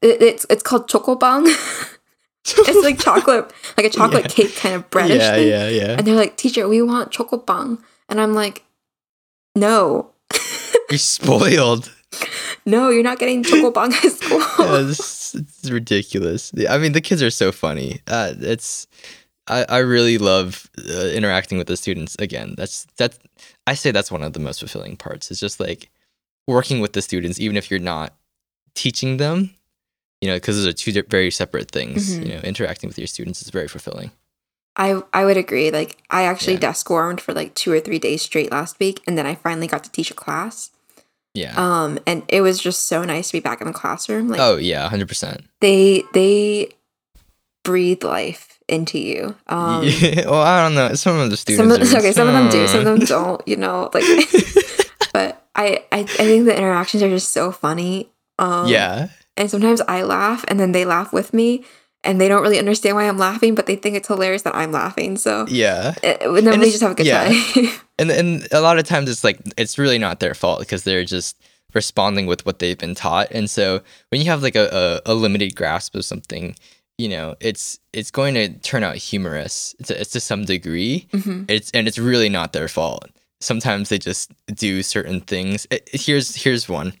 S3: It, it's it's called chocobang. *laughs* it's like chocolate, like a *laughs* chocolate
S1: Yeah.
S3: cake kind of breadish
S1: yeah,
S3: thing.
S1: yeah, yeah.
S3: And they're like, teacher, we want chocobang, and I'm like, no, *laughs*
S1: You're spoiled.
S3: no, you're not getting chocobang at school.
S1: Yeah, it's, it's ridiculous. I mean, the kids are so funny. Uh, it's I, I really love uh, interacting with the students. Again, that's that's I say that's one of the most fulfilling parts. It's just like working with the students, even if you're not teaching them. You know, because those are two very separate things.
S3: Mhm.
S1: You know, interacting with your students is very fulfilling.
S3: I I would agree. Like I actually
S1: Yeah.
S3: desk warmed for like two or three days straight last week, and then I finally got to teach a class.
S1: Yeah.
S3: Um, and it was just so nice to be back in the classroom. Like
S1: oh yeah, hundred percent.
S3: they they breathe life into you. Um, *laughs*
S1: yeah. Well, I don't know. Some of the students.
S3: some of,
S1: are-
S3: okay, some of them do, some of them *laughs* don't. You know, like. *laughs* but I, I I think the interactions are just so funny. Um,
S1: yeah.
S3: And sometimes I laugh, and then they laugh with me, and they don't really understand why I'm laughing, but they think it's hilarious that I'm laughing. So.
S1: Yeah.
S3: uh, And then
S1: And
S3: we just have a good
S1: yeah.
S3: time.
S1: and and a lot of times it's like it's really not their fault because they're just responding with what they've been taught and so when you have like a, a, a limited grasp of something you know, it's it's going to turn out humorous. It's, it's to some degree.
S3: Mhm.
S1: It's and it's really not their fault. Sometimes they just do certain things. It- here's here's one.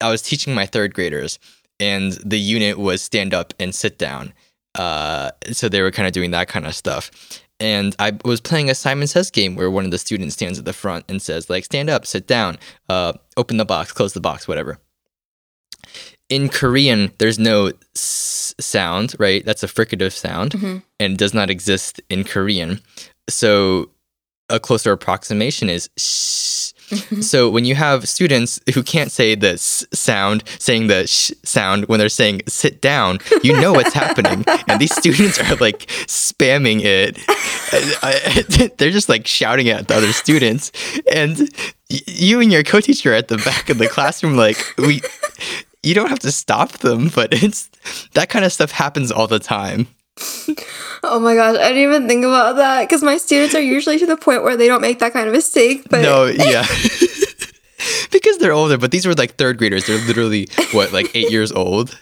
S1: I was teaching my third graders, and the unit was stand up and sit down. Uh, so they were kind of doing that kind of stuff. And I was playing a Simon Says game where one of the students stands at the front and says, like, stand up, sit down, uh, open the box, close the box, whatever. In Korean, there's no s sound, right? That's a fricative sound
S3: Mhm.
S1: and does not exist in Korean. So a closer approximation is sh. So when you have students who can't say the s sound, saying the sh sound when they're saying sit down, you know what's happening. *laughs* And these students are like spamming it. *laughs* I- *laughs* they're just like shouting at the other students. And y- you and your co-teacher are at the back of the classroom, like we. You don't have to stop them, but it's that kind of stuff happens all the time.
S3: Oh my gosh, I didn't even think about that because my students are usually to the point where they don't make that kind of mistake. But
S1: no, *laughs* yeah. *laughs* because they're older, but these were like third graders. They're literally what, like eight years old.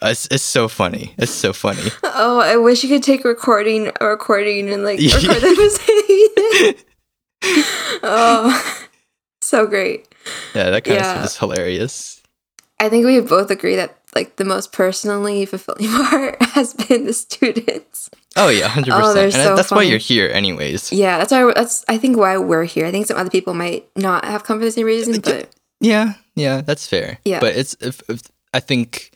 S1: Uh, it's, it's so funny. It's so funny.
S3: oh, I wish you could take recording, a recording, and like *laughs* record them saying. Oh, so great.
S1: Yeah, that kind of stuff is hilarious.
S3: I think we both agree that like the most personally fulfilling *laughs* part has been the students.
S1: Oh yeah, hundred
S3: Oh,
S1: percent. And
S3: so
S1: that's why you're here, anyways.
S3: Yeah, that's why that's I think why we're here. I think some other people might not have come for the same reason, but
S1: Yeah, yeah, that's fair.
S3: Yeah.
S1: but it's if, if I think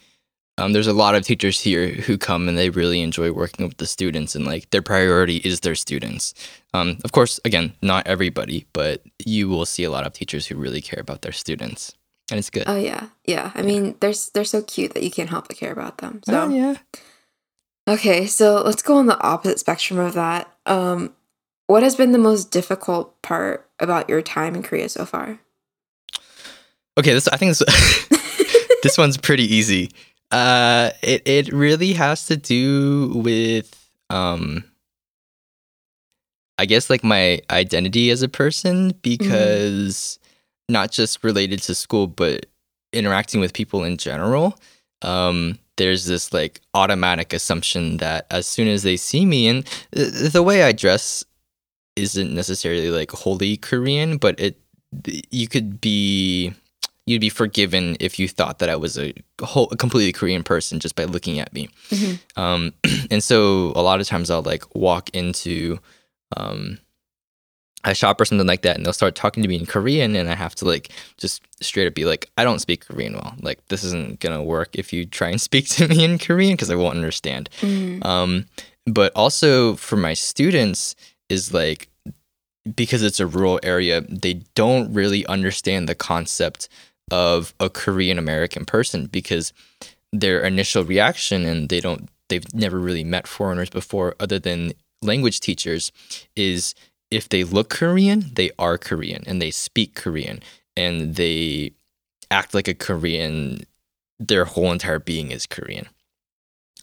S1: um, there's a lot of teachers here who come and they really enjoy working with the students, and like their priority is their students. Um, of course, again, not everybody, but you will see a lot of teachers who really care about their students, and it's good.
S3: oh yeah, yeah. I mean, they're they're so cute that you can't help but care about them. So
S1: Oh, yeah.
S3: okay, so let's go on the opposite spectrum of that. Um, what has been the most difficult part about your time in Korea so far?
S1: Okay, this I think this *laughs* this one's pretty easy. Uh, it it really has to do with um, I guess like my identity as a person because not just related to school, but interacting with people in general. Um, there's this like automatic assumption that as soon as they see me, and th- the way I dress isn't necessarily like wholly Korean, but it you could be you'd be forgiven if you thought that I was a whole a completely Korean person just by looking at me.
S3: Mhm.
S1: Um, *clears throat* and so a lot of times I'll like walk into um, a shop or something like that, and they'll start talking to me in Korean, and I have to like just straight up be like, I don't speak Korean well. Like this isn't gonna work if you try and *laughs* speak to me in Korean because I won't understand.
S3: Mm.
S1: Um, but also for my students is like because it's a rural area, they don't really understand the concept of a Korean American person because their initial reaction and they don't they've never really met foreigners before other than language teachers is if they look Korean, they are Korean and they speak Korean and they act like a Korean their whole entire being is Korean.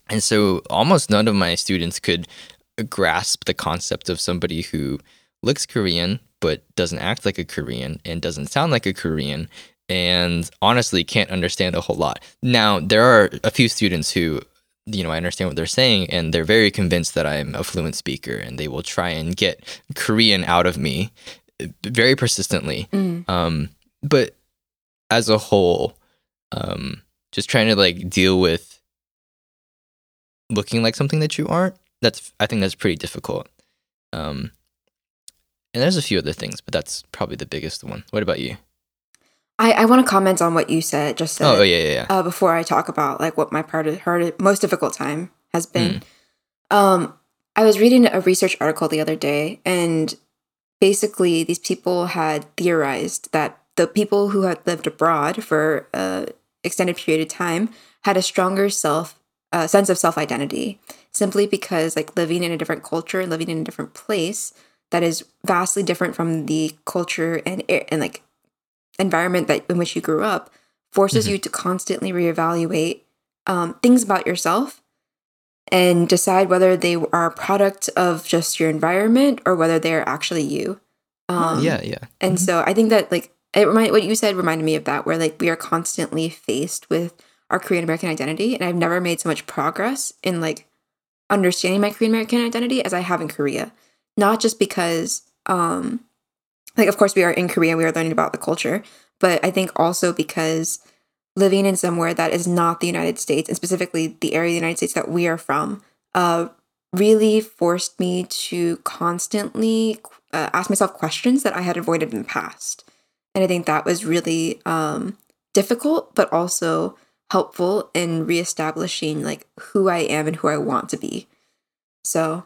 S1: And so almost none of my students could grasp the concept of somebody who looks Korean but doesn't act like a Korean and doesn't sound like a Korean and honestly can't understand a whole lot. Now, there are a few students who you know, I understand what they're saying and they're very convinced that I'm a fluent speaker and they will try and get Korean out of me uh, very persistently.
S3: Mm.
S1: Um, but as a whole, um, just trying to like deal with looking like something that you aren't. That's I think that's pretty difficult. Um, and there's a few other things, but that's probably the biggest one. What about you?
S3: I, I want to comment on what you said just said,
S1: Oh, oh yeah, yeah, yeah.
S3: uh, before I talk about like what my part of hard, most difficult time has been.
S1: Mm.
S3: Um, I was reading a research article the other day, and basically these people had theorized that the people who had lived abroad for a extended period of time had a stronger self uh, sense of self identity, simply because like living in a different culture, living in a different place that is vastly different from the culture and and like environment that in which you grew up forces
S1: Mhm.
S3: you to constantly reevaluate um, things about yourself and decide whether they are a product of just your environment or whether they're actually you. Um,
S1: yeah, yeah.
S3: And so I think that like it remind what you said reminded me of that, where like we are constantly faced with our Korean American identity, and I've never made so much progress in like understanding my Korean American identity as I have in Korea. Not just because, um, like, of course, we are in Korea, we are learning about the culture, but I think also because living in somewhere that is not the United States, and specifically the area of the United States that we are from, uh, really forced me to constantly uh, ask myself questions that I had avoided in the past. And I think that was really um, difficult, but also helpful in reestablishing like who I am and who I want to be. So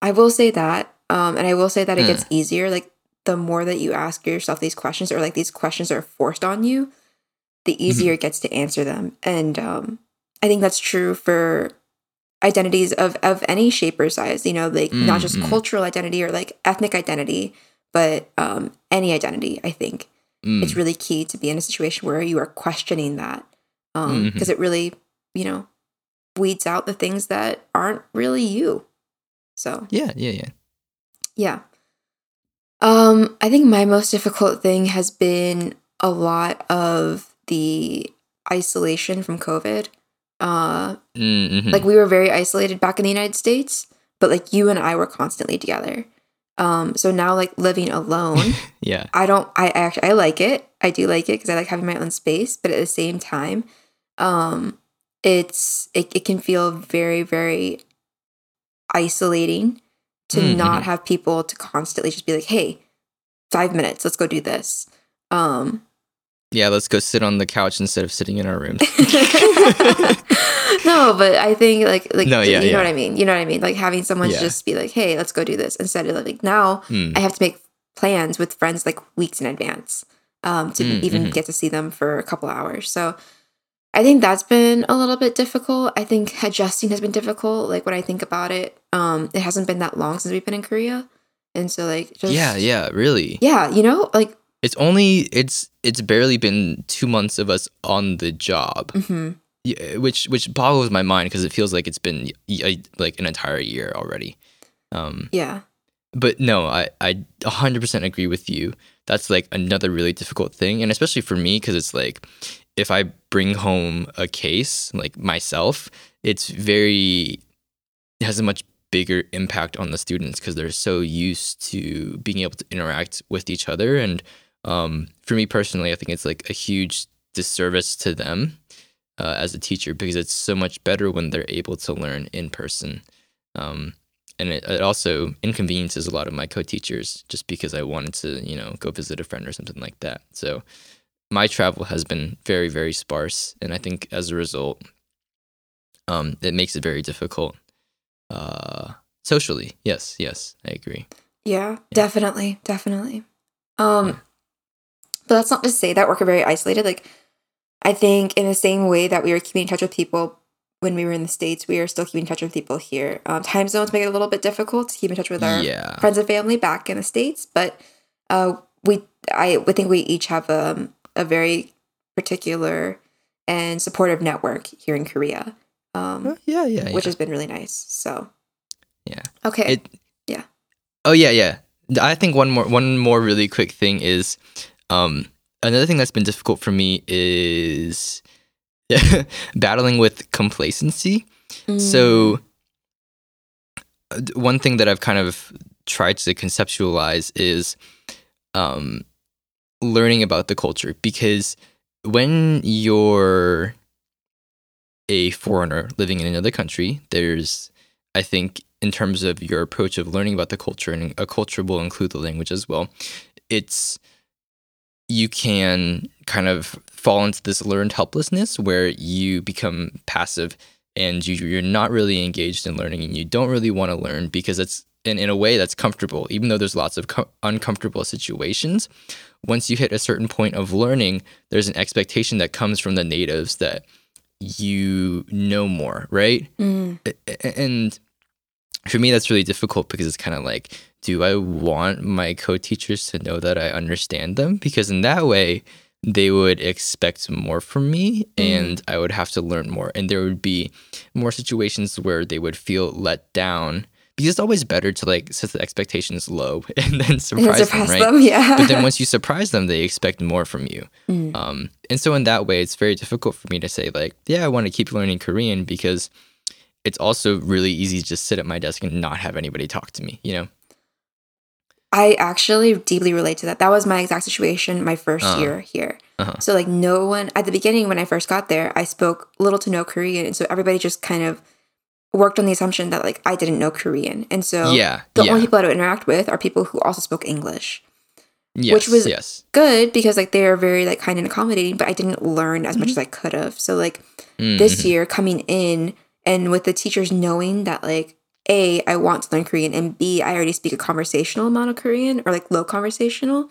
S3: I will say that. Um, and I will say that it
S1: Mm.
S3: gets easier. Like the more that you ask yourself these questions, or like these questions are forced on you, the easier it gets to answer them. And um, I think that's true for identities of of any shape or size. You know, like not just
S1: Mm, mm.
S3: cultural identity or like ethnic identity, but um, any identity. I think
S1: Mm.
S3: it's really key to be in a situation where you are questioning that because it really you know weeds out the things that aren't really you so
S1: yeah, yeah, yeah.
S3: yeah um i think my most difficult thing has been a lot of the isolation from covid uh
S1: Mm-hmm.
S3: like we were very isolated back in the united states but like you and i were constantly together um so now like living alone *laughs*
S1: yeah.
S3: I don't I I actually I like it. I do like it because I like having my own space, but at the same time, um it's it, it can feel very, very isolating to
S1: Mhm.
S3: not have people to constantly just be like, hey, five minutes, let's go do this. Um
S1: Yeah, let's go sit on the couch instead of sitting in our rooms. *laughs*
S3: no, but I think like like
S1: No, yeah,
S3: you know what I mean. You know what I mean? Like having someone
S1: Yeah.
S3: just be like, hey, let's go do this instead of like now
S1: Mm.
S3: I have to make plans with friends like weeks in advance um, to
S1: Mm,
S3: even
S1: mhm.
S3: get to see them for a couple hours. So I think that's been a little bit difficult. I think adjusting has been difficult. Like when I think about it, um, it hasn't been that long since we've been in Korea, and so like just
S1: yeah, yeah, really.
S3: yeah, you know, like
S1: It's only it's it's barely been two months of us on the job,
S3: mhm.
S1: yeah, which which boggles my mind because it feels like it's been y- like an entire year already. Um,
S3: yeah,
S1: but no, I I 100% agree with you. That's like another really difficult thing, and especially for me because it's like if I bring home a case like myself, it's very it has a much bigger impact on the students because they're so used to being able to interact with each other. And um, for me personally i think it's like a huge disservice to them uh, as a teacher because it's so much better when they're able to learn in person. Um, and it, it also inconveniences a lot of my co-teachers just because i wanted to you know go visit a friend or something like that. So my travel has been very very sparse and i think as a result um, it makes it very difficult uh, socially yes yes i agree
S3: yeah, definitely, definitely. Um,
S1: Yeah.
S3: but that's not to say that we're very isolated. Like, I think in the same way that we were keeping in touch with people when we were in the states, we are still keeping in touch with people here. Um, time zones make it a little bit difficult to keep in touch with our
S1: yeah
S3: friends and family back in the states, but uh, we I think we each have um, a very particular and supportive network here in Korea, um,
S1: Uh, yeah yeah
S3: which
S1: yeah.
S3: has been really nice. So
S1: Yeah.
S3: okay,
S1: It-
S3: Yeah.
S1: Oh yeah, yeah. I think one more one more really quick thing is um another thing that's been difficult for me is *laughs* battling with complacency.
S3: Mm.
S1: So uh, one thing that I've kind of tried to conceptualize is um learning about the culture because when you're a foreigner living in another country, there's I think in terms of your approach of learning about the culture and a culture will include the language as well. It's you can kind of fall into this learned helplessness where you become passive and you, you're not really engaged in learning and you don't really want to learn because it's in, in a way that's comfortable even though there's lots of co- uncomfortable situations. Once you hit a certain point of learning there's an expectation that comes from the natives that you know more right?
S3: Mm.
S1: and for me that's really difficult because it's kind of like do i want my co-teachers to know that i understand them? Because in that way they would expect more from me and i would have to learn more. And there would be more situations where they would feel let down because it's always better to like set the expectations low *laughs* and then surprise,
S3: surprise
S1: them, right?
S3: them, yeah.
S1: but then once *laughs* you surprise them, they expect more from you.
S3: Mm.
S1: Um, and so in that way, it's very difficult for me to say like, yeah, I want to keep learning Korean because it's also really easy to just sit at my desk and not have anybody talk to me. You know?
S3: I actually deeply relate to that. That was my exact situation my 1st
S1: Uh-huh.
S3: year here.
S1: Uh-huh.
S3: So like no one at the beginning when I first got there, I spoke little to no Korean, and so everybody just kind of worked on the assumption that like I didn't know Korean, and so
S1: yeah.
S3: the
S1: yeah.
S3: only people I would interact with are people who also spoke English.
S1: yes,
S3: which was-
S1: yes.
S3: Good because like they are very like kind and accommodating, but I didn't learn as much as I could have. So like
S1: Mm,
S3: this year coming in and with the teachers knowing that like a i want to learn korean and b i already speak a conversational amount of korean or like low conversational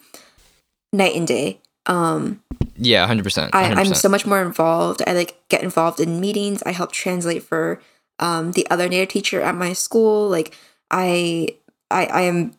S3: night and day um
S1: yeah, hundred percent.
S3: I, i'm so much more involved i like get involved in meetings i help translate for um the other native teacher at my school like i i i am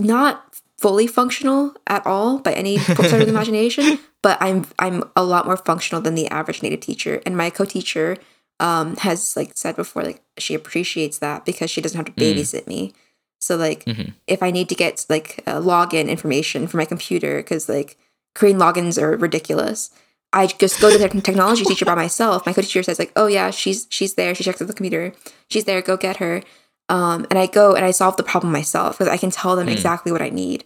S3: not fully functional at all by any sort of *laughs* imagination but i'm i'm a lot more functional than the average native teacher and my co-teacher um has like said before like she appreciates that because she doesn't have to
S1: Mm.
S3: babysit me so like
S1: Mhm.
S3: if i need to get like uh, login information for my computer because like korean logins are ridiculous i just go to the technology teacher by myself my co-teacher says like oh yeah she's she's there she checks out the computer she's there go get her um, and I go and I solve the problem myself because I can tell them
S1: Mm.
S3: exactly what I need.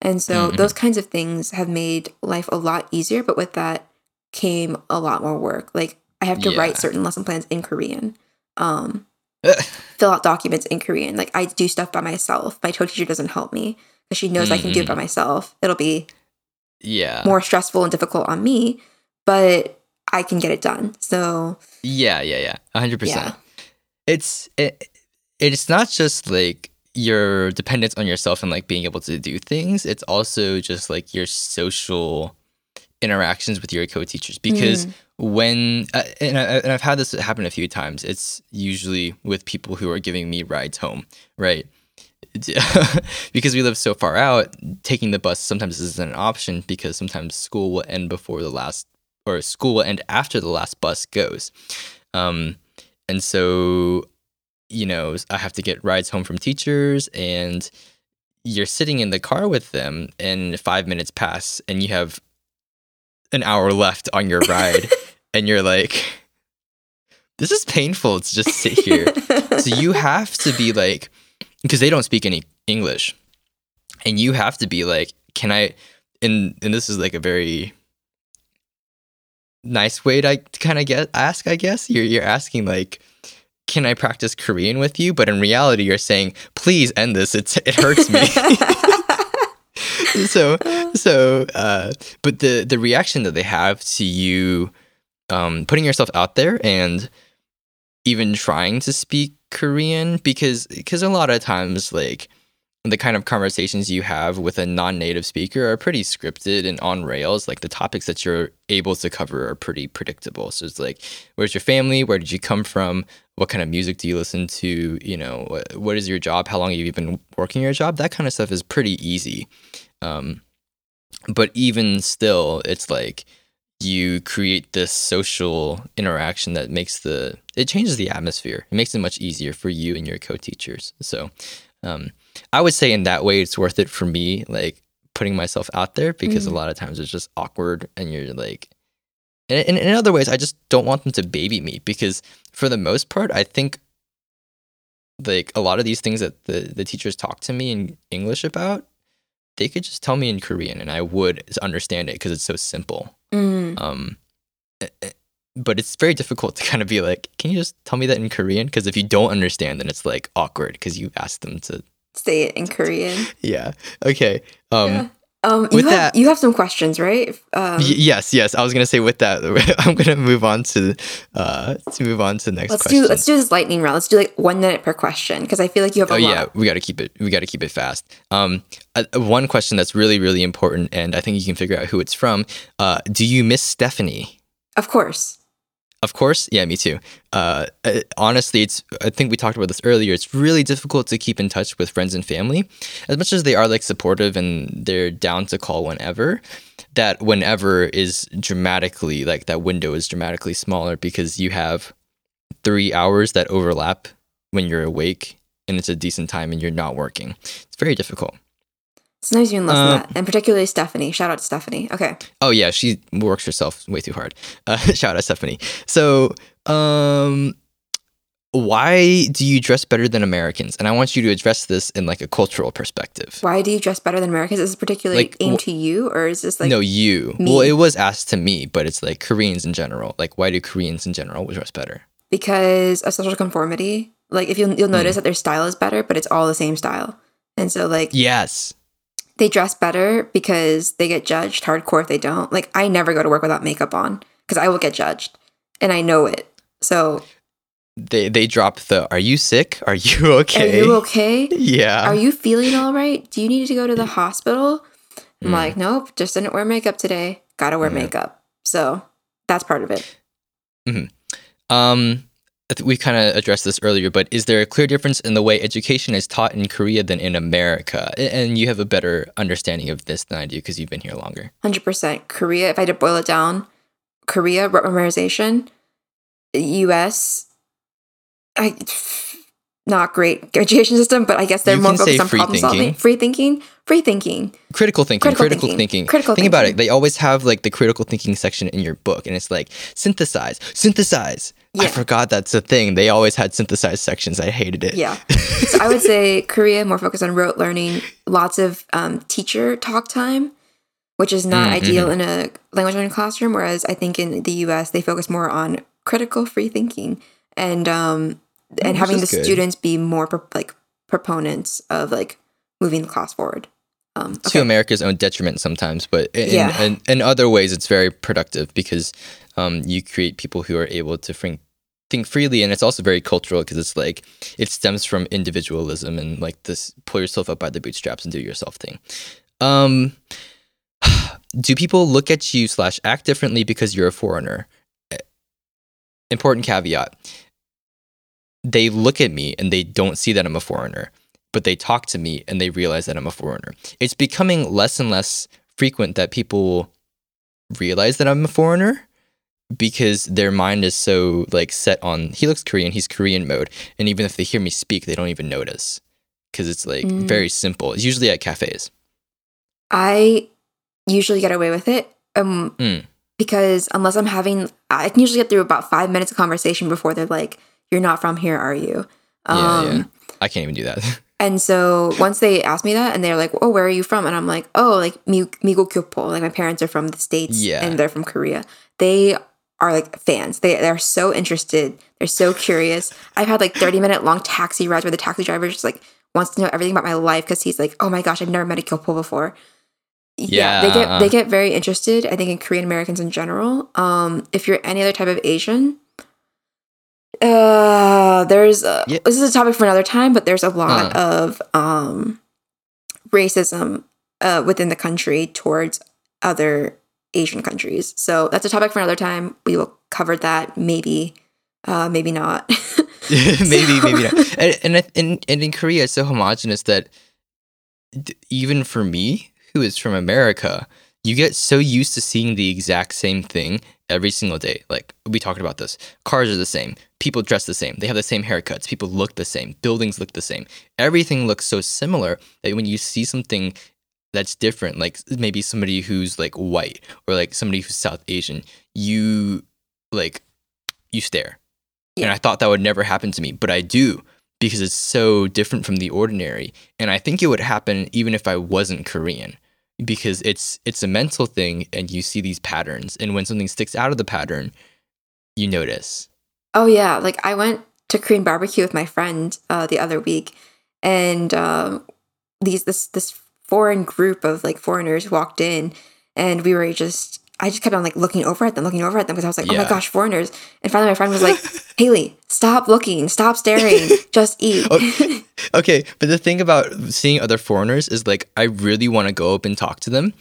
S3: And so
S1: Mhm.
S3: those kinds of things have made life a lot easier, but with that came a lot more work. Like I have to
S1: Yeah.
S3: write certain lesson plans in Korean, um, *laughs* fill out documents in Korean. Like I do stuff by myself. My co-teacher doesn't help me because she knows I can do it by myself. It'll be
S1: yeah.
S3: more stressful and difficult on me, but I can get it done. So
S1: Yeah, yeah, yeah. A hundred
S3: Yeah.
S1: percent. It's it, it's not just like your dependence on yourself and like being able to do things. It's also just like your social interactions with your co-teachers because when uh, and, I, and I've had this happen a few times. It's usually with people who are giving me rides home, right? *laughs* because we live so far out, taking the bus sometimes isn't an option because sometimes school will end before the last or school and after the last bus goes. Um, and so, you know, I have to get rides home from teachers, and you're sitting in the car with them, and five minutes pass, and you have an hour left on your ride, *laughs* and you're like, this is painful to just sit here. so you *laughs* have to be like, because they don't speak any English, and you have to be like, can I? And and this is like a very nice way to kind of get ask. I guess you're you're asking like, can I practice Korean with you? But in reality, you're saying, please end this. It's it hurts me. *laughs* so so uh but the the reaction that they have to you um putting yourself out there and even trying to speak korean because because a lot of times like the kind of conversations you have with a non-native speaker are pretty scripted and on rails. Like the topics that you're able to cover are pretty predictable. So it's like where's your family? Where did you come from? What kind of music do you listen to? You know what, what is your job? How long have you been working your job? That kind of stuff is pretty easy. Um, but even still, it's like you create this social interaction that makes the it changes the atmosphere. It makes it much easier for you and your co-teachers. So, um, I would say in that way, it's worth it for me, like putting myself out there because
S3: Mhm.
S1: a lot of times it's just awkward and you're like. And and in other ways, I just don't want them to baby me because for the most part, I think like a lot of these things that the, the teachers talk to me in English about, they could just tell me in Korean and I would understand it because it's so simple.
S3: Mm.
S1: Um, eh, eh, but it's very difficult to kind of be like, can you just tell me that in Korean? Because if you don't understand, then it's like awkward because you asked them to.
S3: Say it in Korean.
S1: Yeah. Okay. Um,
S3: Yeah. Um, you
S1: with
S3: have
S1: that-
S3: you have some questions, right? Um,
S1: y- yes. Yes. I was gonna say with that, *laughs* I'm gonna move on to uh to move on to the next
S3: let's
S1: question.
S3: do let's do this lightning round. Let's do like one minute per question because I feel like you have a
S1: Oh yeah, we got to keep it. We got to keep it fast. Um, uh, one question that's really, really important, and I think you can figure out who it's from. Uh, do you miss Stephanie?
S3: Of course.
S1: Of course, yeah, me too. Uh, uh, honestly, it's. I think we talked about this earlier. It's really difficult to keep in touch with friends and family, as much as they are like supportive and they're down to call whenever. That whenever is dramatically like that window is dramatically smaller because you have three hours that overlap when you're awake and it's a decent time and you're not working. It's very difficult.
S3: Sometimes even less
S1: Uh,
S3: than that. And particularly Stephanie. Shout out to Stephanie. Okay.
S1: Oh yeah, she works herself way too hard. Uh, *laughs* shout out Stephanie. So, um, why do you dress better than Americans? And I want you to address this in like a cultural perspective.
S3: Why do you dress better than Americans? Is this particularly
S1: Like,
S3: aimed
S1: wh-
S3: to you or is this like
S1: no, you.
S3: me.
S1: Well, it was asked to me, but it's like Koreans in general. Like, why do Koreans in general dress better?
S3: because of social conformity? Like if you'll
S1: Hmm.
S3: you'll notice that their style is better, but it's all the same style. And so like
S1: Yes.
S3: They dress better because they get judged hardcore if they don't. Like I never go to work without makeup on because I will get judged, and I know it. So
S1: They they drop the. Are you sick? Are you okay? *laughs*
S3: are you okay?
S1: Yeah.
S3: Are you feeling all right? Do you need to go to the hospital? I'm
S1: Mm.
S3: like, nope, just didn't wear makeup today. Gotta wear makeup. So that's part of it.
S1: Um, I think we kind of addressed this earlier, but is there a clear difference in the way education is taught in Korea than in America? And you have a better understanding of this than I do because you've been here longer.
S3: 100% Korea, if I had to boil it down, Korea, memorization, US, I, not great education system, but I guess they're
S1: You
S3: more focused on
S1: free
S3: problem solving.
S1: thinking.
S3: Free thinking, free thinking.
S1: Critical thinking,
S3: Critical
S1: critical,
S3: thinking,
S1: thinking.
S3: critical
S1: Think about it. They always have like the critical thinking section in your book, and it's like synthesize, synthesize. I forgot that's a thing. They always had synthesized sections. I hated it.
S3: Yeah. *laughs* so I would say Korea more focused on rote learning, lots of um, teacher talk time, which is not
S1: Mm,
S3: ideal in a language learning classroom. Whereas I think in the US they focus more on critical free thinking and um, and
S1: which
S3: having the
S1: good.
S3: students be more pro- like proponents of like moving the class forward. Um,
S1: to. America's own detriment sometimes, but in,
S3: Yeah.
S1: in, in other ways, it's very productive because um, you create people who are able to think, think freely. And it's also very cultural because it's like it stems from individualism and like this pull yourself up by the bootstraps and do yourself thing. Um, *sighs* do people look at you slash act differently because you're a foreigner? Eh, Important caveat. They look at me and they don't see that I'm a foreigner but they talk to me and they realize that I'm a foreigner. It's becoming less and less frequent that people realize that I'm a foreigner because their mind is so like set on he looks Korean, he's Korean mode, and even if they hear me speak, they don't even notice because it's like
S3: Mm.
S1: very simple. It's usually at cafes.
S3: I usually get away with it. Um,
S1: Mm.
S3: because unless I'm having, I can usually get through about five minutes of conversation before they're like, "You're not from here, are you?" Um,
S1: Yeah, yeah. I can't even do that. *laughs*
S3: And so once they ask me that, and they're like, "Oh, where are you from?" and I'm like, "Oh, like Mi- Like my parents are from the states,
S1: Yeah.
S3: and they're from Korea. They are like fans. They they're so interested. They're so curious. I've had like 30 minute long taxi rides where the taxi driver just like wants to know everything about my life because he's like, "Oh my gosh, I've never met a Kyopo before." Yeah, they get
S1: Yeah.
S3: they get very interested. I think in Korean Americans in general. Um, if you're any other type of Asian, uh, there's uh,
S1: Yeah.
S3: this is a topic for another time, but there's a lot
S1: Uh.
S3: of um racism uh within the country towards other Asian countries. So that's a topic for another time. We will cover that maybe, uh, maybe not. *laughs* *laughs*
S1: maybe, maybe not. And, and, and, and in Korea, it's so homogenous that d- even for me, who is from America, you get so used to seeing the exact same thing every single day. Like we talked about this. Cars are the same. People dress the same. They have the same haircuts. People look the same. Buildings look the same. Everything looks so similar that when you see something that's different, like maybe somebody who's like white or like somebody who's South Asian, you like you stare. And I thought that would never happen to me, but I do because it's so different from the ordinary. And I think it would happen even if I wasn't Korean because it's it's a mental thing and you see these patterns and when something sticks out of the pattern, you notice.
S3: Oh yeah, like I went to Korean barbecue with my friend uh, the other week, and um, these this this foreign group of like foreigners walked in, and we were just I just kept on like looking over at them, looking over at them because I was like, oh my gosh, foreigners! And finally, my friend was like, *laughs* Haley, stop looking, stop staring, *laughs* just eat.
S1: Oh. *laughs* Okay, but the thing about seeing other foreigners is like I really want to go up and talk to them,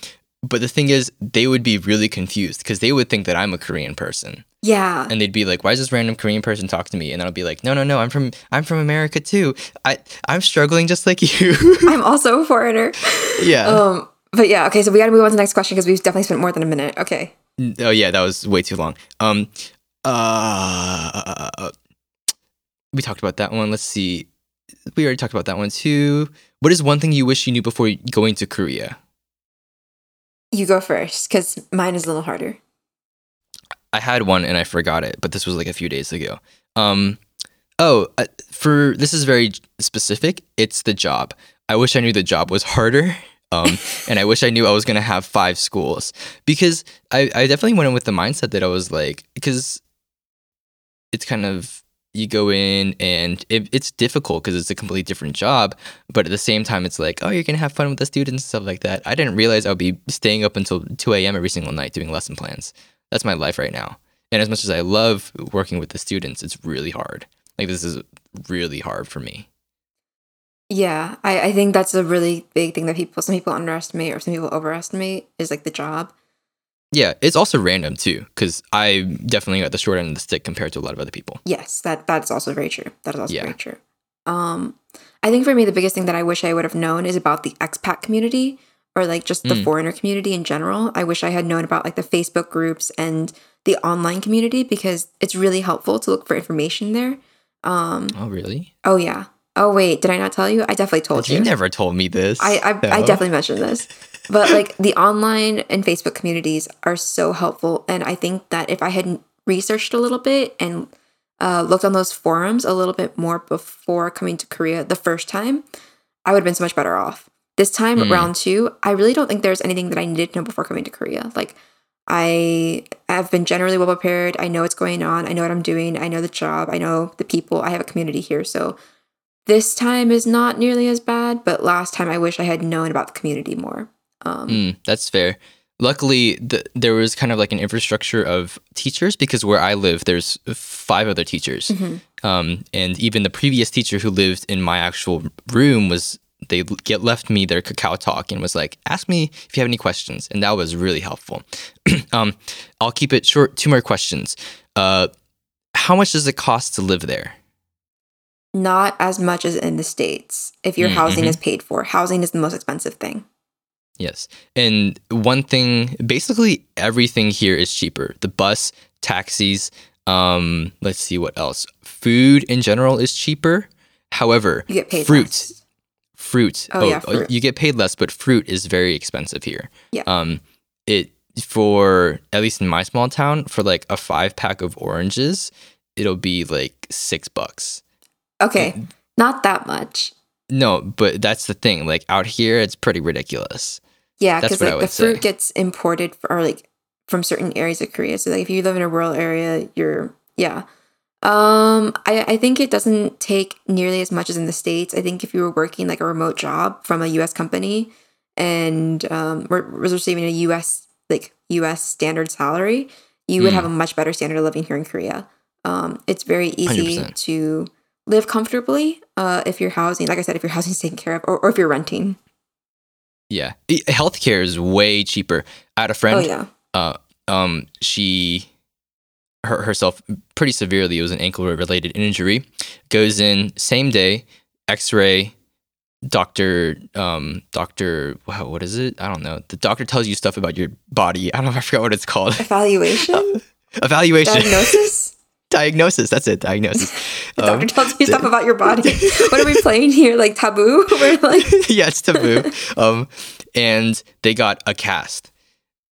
S1: but the thing is they would be really confused because they would think that I'm a Korean person.
S3: Yeah,
S1: and they'd be like, "Why is this random Korean person talk to me?" And I'll be like, "No, no, no, I'm from I'm from America too. I I'm struggling just like *laughs* you."
S3: I'm also a foreigner.
S1: yeah.
S3: Um, but yeah, okay, so we got to move on to the next question because we've definitely spent more than a minute. Okay.
S1: oh yeah, that was way too long. Um, uh, we talked about that one. Let's see. we already talked about that one too. What is one thing you wish you knew before going to Korea?
S3: You go first, because mine is a little harder.
S1: I had one and I forgot it, but this was like a few days ago. Um, oh, uh, for this is very specific. It's the job. I wish I knew the job was harder. Um, *laughs* and I wish I knew I was gonna have five schools because I, I definitely went in with the mindset that I was like because it's kind of you go in and it, it's difficult because it's a completely different job but at the same time it's like oh you're gonna have fun with the students and stuff like that i didn't realize i would be staying up until 2 a.m every single night doing lesson plans that's my life right now and as much as i love working with the students it's really hard like this is really hard for me
S3: Yeah, I, I think that's a really big thing that people some people underestimate or some people overestimate is like the job.
S1: yeah it's also random too because i definitely got the short end of the stick compared to a lot of other people
S3: Yes, that that's also very true. That is also
S1: Yeah.
S3: very true. Um, I think for me the biggest thing that I wish I would have known is about the expat community or like just the
S1: Mm.
S3: foreigner community in general. I wish I had known about like the Facebook groups and the online community because it's really helpful to look for information there. Um,
S1: oh really
S3: oh yeah. Oh wait, did I not tell you? I definitely told
S1: you
S3: you.
S1: never told me this
S3: I I, I definitely mentioned this. *laughs* But like the online and Facebook communities are so helpful, and I think that if I had researched a little bit and uh, looked on those forums a little bit more before coming to Korea the first time, I would have been so much better off. This time,
S1: Hmm.
S3: round two, I really don't think there's anything that I needed to know before coming to Korea. Like, I have been generally well prepared. I know what's going on. I know what I'm doing. I know the job. I know the people. I have a community here. So this time is not nearly as bad, but last time I wish I had known about the community more. Um,
S1: Mm, that's fair. Luckily, the, there was kind of like an infrastructure of teachers because where I live, there's five other teachers.
S3: mhm.
S1: Um, and even the previous teacher who lived in my actual room was they get left me their KakaoTalk and was like, "Ask me if you have any questions," and that was really helpful. *clears throat* um, I'll keep it short. Two more questions. Uh, how much does it cost to live there?
S3: Not as much as in the States. If your
S1: Mm,
S3: housing is paid for, housing is the most expensive thing.
S1: Yes. And one thing, basically everything here is cheaper. The bus, taxis, um, let's see what else. Food in general is cheaper. However,
S3: You get paid
S1: fruit,
S3: less.
S1: Fruit.
S3: Oh, yeah, fruit.
S1: you get paid less, but fruit is very expensive here.
S3: Yeah.
S1: Um, it for at least in my small town for like a five pack of oranges, it'll be like six bucks.
S3: Okay, not that much.
S1: No, but that's the thing. Like out here, it's pretty ridiculous.
S3: Yeah, because like the
S1: would say.
S3: fruit gets imported for, or like from certain areas of Korea. So like if you live in a rural area, you're yeah. Um, I I think it doesn't take nearly as much as in the states. I think if you were working like a remote job from a U.S. company and um were, was receiving a U.S. like U.S. standard salary, you would
S1: Mm.
S3: have a much better standard of living here in Korea. Um, it's very easy
S1: 100%.
S3: to live comfortably uh, if your housing, like I said, if your *laughs* housing is taken care of, or, or if you're renting.
S1: Yeah, healthcare is way cheaper. I had a friend.
S3: oh yeah.
S1: uh, um, she hurt herself pretty severely. It was an ankle related injury. Goes in same day, X ray. Doctor, um, doctor, wow, what is it? I don't know. The doctor tells you stuff about your body. I don't know. *laughs* I forgot what it's called.
S3: Evaluation. *laughs*
S1: Evaluation,
S3: Diagnosis? *laughs*
S1: diagnosis. That's it. Diagnosis.
S3: The
S1: Um,
S3: doctor tells you stuff about your body. what are we playing here? Like taboo? We're like,
S1: yeah, it's taboo. um, and they got a cast,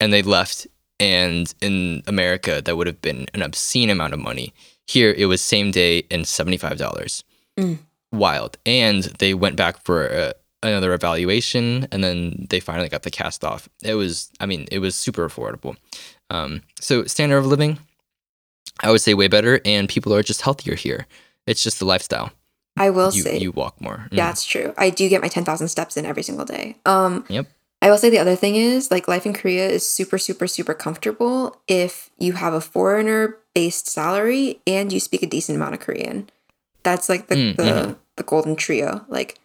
S1: and they left. And in America, that would have been an obscene amount of money. Here, it was same day and seventy five dollars.
S3: Mm.
S1: Wild. And they went back for uh another evaluation, and then they finally got the cast off. It was, I mean, it was super affordable. Um, so standard of living, I would say way better, and people are just healthier here. It's just the lifestyle.
S3: I will
S1: You
S3: say,
S1: you walk more. Mm.
S3: that's true. I do get my 10,000 steps in every single day. Um,
S1: Yep.
S3: I will say the other thing is like life in Korea is super, super, super comfortable if you have a foreigner based salary and you speak a decent amount of Korean. That's like the,
S1: Mm,
S3: the,
S1: mhm.
S3: the golden trio. Like,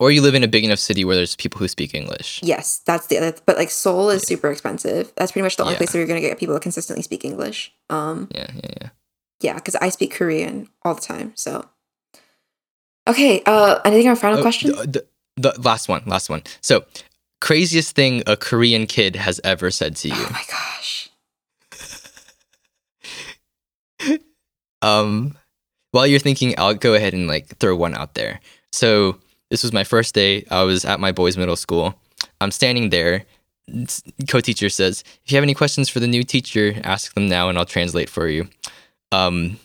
S1: Or you live in a big enough city where there's people who speak English.
S3: yes, that's the other, but like Seoul is super expensive. That's pretty much the only
S1: Yeah.
S3: place where you're going to get people consistently speak English. Um,
S1: Yeah, yeah, yeah.
S3: yeah, because I speak Korean all the time. So, okay. Uh, anything? Our final
S1: Oh,
S3: question.
S1: The last one, last one. So, craziest thing a Korean kid has ever said to you.
S3: Oh my gosh. *laughs*
S1: Um, while you're thinking, I'll go ahead and like throw one out there. So this was my first day. I was at my boys' middle school. I'm standing there. Co-teacher says, "If you have any questions for the new teacher, ask them now, and I'll translate for you." Um,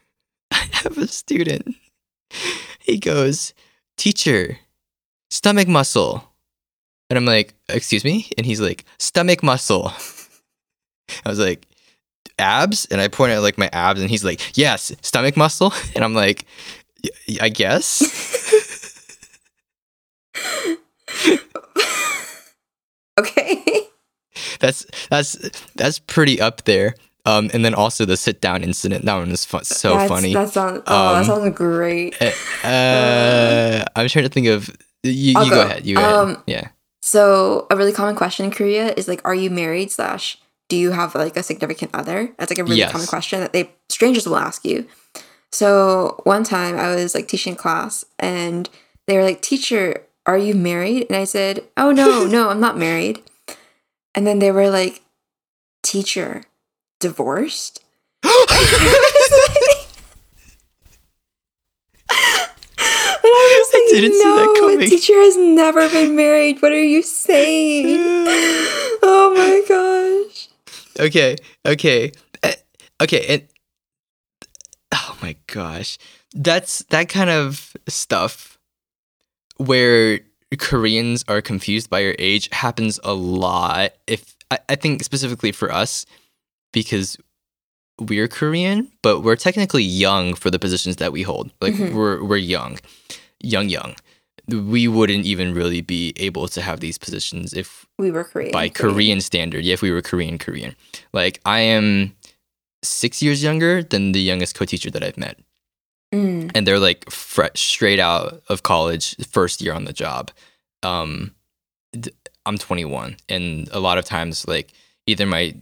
S1: *laughs* I have a student. He goes, "Teacher, stomach muscle," and I'm like, "Excuse me?" And he's like, "Stomach muscle." *laughs* I was like, "Abs?" And I point at like my abs, and he's like, "Yes, stomach muscle." *laughs* And I'm like, "Y- "I guess." *laughs*
S3: Okay.
S1: that's that's that's pretty up there. Um, and then also the sit down incident. That one is fun, so
S3: That's-
S1: funny.
S3: That sounds. Oh, that
S1: Um,
S3: sounds great.
S1: Uh, I'm trying to think of. You, you go.
S3: go.
S1: ahead. You go
S3: Um,
S1: ahead. Yeah.
S3: So a really common question in Korea is like, "Are you married?" Slash, "Do you have like a significant other?" That's like a really
S1: Yes.
S3: common question that they strangers will ask you. So one time I was like teaching class and they were like, "Teacher, are you married?" And I said, "Oh no, *laughs* no, I'm not married." And then they were like, "Teacher, divorced?" *laughs* *laughs* I was *laughs*
S1: I didn't see that
S3: no,
S1: coming."
S3: a teacher has never been married. What are you saying? *laughs* *gasps* oh my gosh.
S1: okay. Okay. Uh, okay. And oh my gosh, that's that kind of stuff where Koreans are confused by your age happens a lot. If I, I think specifically for us, because we're Korean, but we're technically young for the positions that we hold. Like
S3: Mhm.
S1: we're we're young, young, young. We wouldn't even really be able to have these positions if
S3: We were Korean.
S1: by Korean standard. Yeah, if we were Korean, Korean. Like I am six years younger than the youngest co-teacher that I've met,
S3: Mm.
S1: and they're like fresh, straight out of college, first year on the job. Um, th- I'm 21, and a lot of times, like either my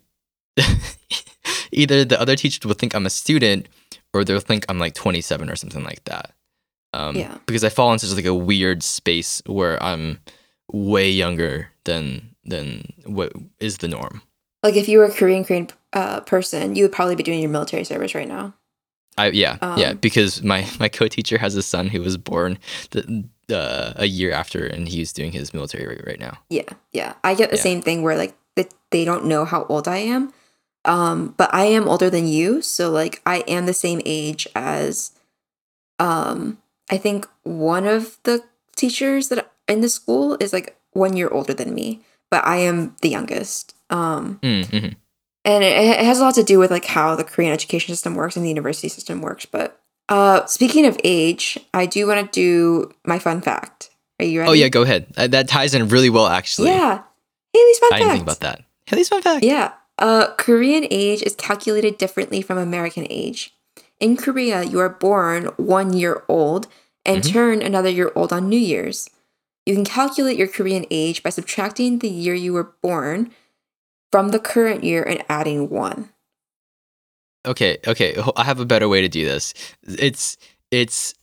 S1: *laughs* either the other teachers will think I'm a student, or they'll think I'm like 27 or something like that. Um,
S3: Yeah.
S1: Because I fall into like a weird space where I'm way younger than than what is the norm.
S3: Like if you were a Korean Korean uh, person, you would probably be doing your military service right now.
S1: I yeah yeah
S3: Um,
S1: because my my co-teacher has a son who was born the, uh, a year after and he's doing his military right, now.
S3: Yeah, yeah. I get the
S1: Yeah.
S3: same thing where like that they don't know how old I am. Um, but I am older than you, so like I am the same age as um I think one of the teachers that in the school is like one year older than me, but I am the youngest. Um
S1: Mm, mhm.
S3: and it, it has a lot to do with like how the Korean education system works and the university system works. But uh, speaking of age, I do want to do my fun fact. Are you ready?
S1: Oh yeah, go ahead. Uh, that ties in really well actually.
S3: yeah. Haley's fun
S1: I
S3: fact.
S1: didn't think about that. Haley's fun fact.
S3: Yeah. Uh, Korean age is calculated differently from American age. In Korea, you are born one year old and
S1: Mhm.
S3: turn another year old on New Year's. You can calculate your Korean age by subtracting the year you were born from the current year and adding one.
S1: Okay, okay. I have a better way to do this. It's it's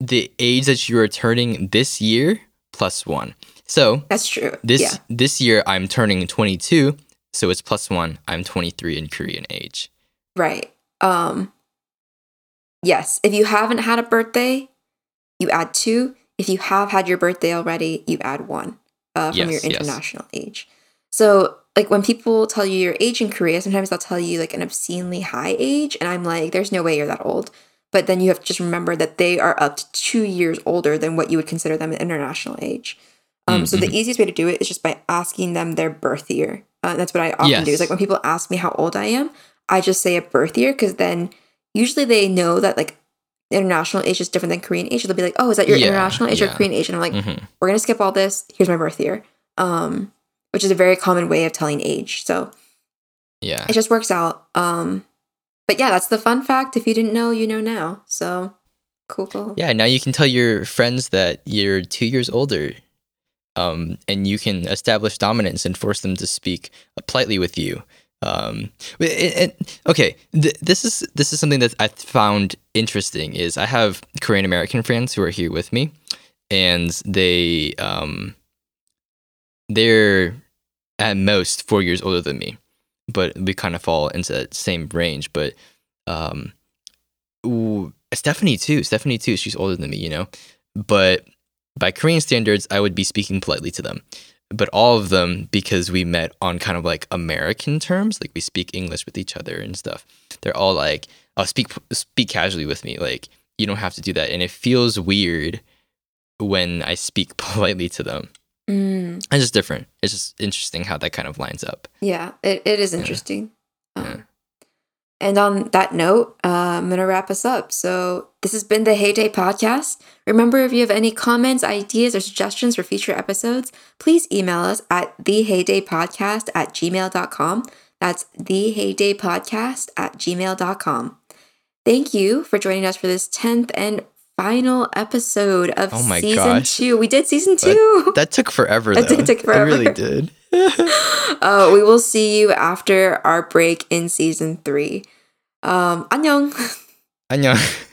S1: the age that you are turning this year plus one. So
S3: That's true.
S1: this
S3: yeah.
S1: this year I'm turning 22, so it's plus one. I'm 23 in Korean age.
S3: Right. Um Yes, if you haven't had a birthday, you add 2. If you have had your birthday already, you add 1 uh, from
S1: Yes,
S3: your
S1: yes.
S3: international age. So, like when people tell you your age in Korea, sometimes they'll tell you like an obscenely high age and I'm like there's no way you're that old. But then you have to just remember that they are up to 2 years older than what you would consider them an international age. Um, so the
S1: Mhm.
S3: easiest way to do it is just by asking them their birth year. Uh, that's what I often do. Is like when people ask me how old I am, I just say a birth year because then usually they know that like international age is different than Korean age. They'll be like, "Oh, is that your
S1: Yeah,
S3: international age or. Korean age?" And I'm like,
S1: Mhm.
S3: "We're gonna skip all this. Here's my birth year," um, which is a very common way of telling age. So
S1: Yeah.
S3: it just works out. Um, but yeah, that's the fun fact. If you didn't know, you know now. So cool, cool.
S1: Yeah, now you can tell your friends that you're two years older, um, and you can establish dominance and force them to speak politely with you. Um, okay, th- this is this is something that I found interesting. Is I have Korean American friends who are here with me, and they um, they're at most four years older than me, but we kind of fall into that same range. But um, ooh, Stephanie too. Stephanie too. She's older than me, you know. But by Korean standards, I would be speaking politely to them. But all of them, because we met on kind of like American terms, like we speak English with each other and stuff. They're all like, "Oh, speak speak casually with me." Like you don't have to do that, and it feels weird when I speak *laughs* politely to them.
S3: Mm,
S1: It's just different. It's just interesting how that kind of lines up.
S3: yeah, it, it is interesting. Um,
S1: Yeah.
S3: And on that note, uh, I'm going to wrap us up. So, this has been the HayDay Podcast. Remember, if you have any comments, ideas, or suggestions for future episodes, please email us at thehaydaypodcast at gmail.com. That's thehaydaypodcast at gmail.com. Thank you for joining us for this 10th and final episode of
S1: Oh my
S3: season
S1: gosh.
S3: two. We did season two.
S1: That took forever.
S3: That
S1: Though.
S3: did take
S1: It really did
S3: uh, we will see you after our break in season three. Um, 안녕.
S1: 안녕. *laughs*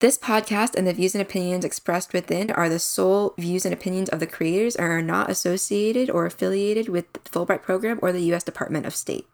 S3: This podcast and the views and opinions expressed within are the sole views and opinions of the creators and are not associated or affiliated with the Fulbright program or the U.S. Department of State.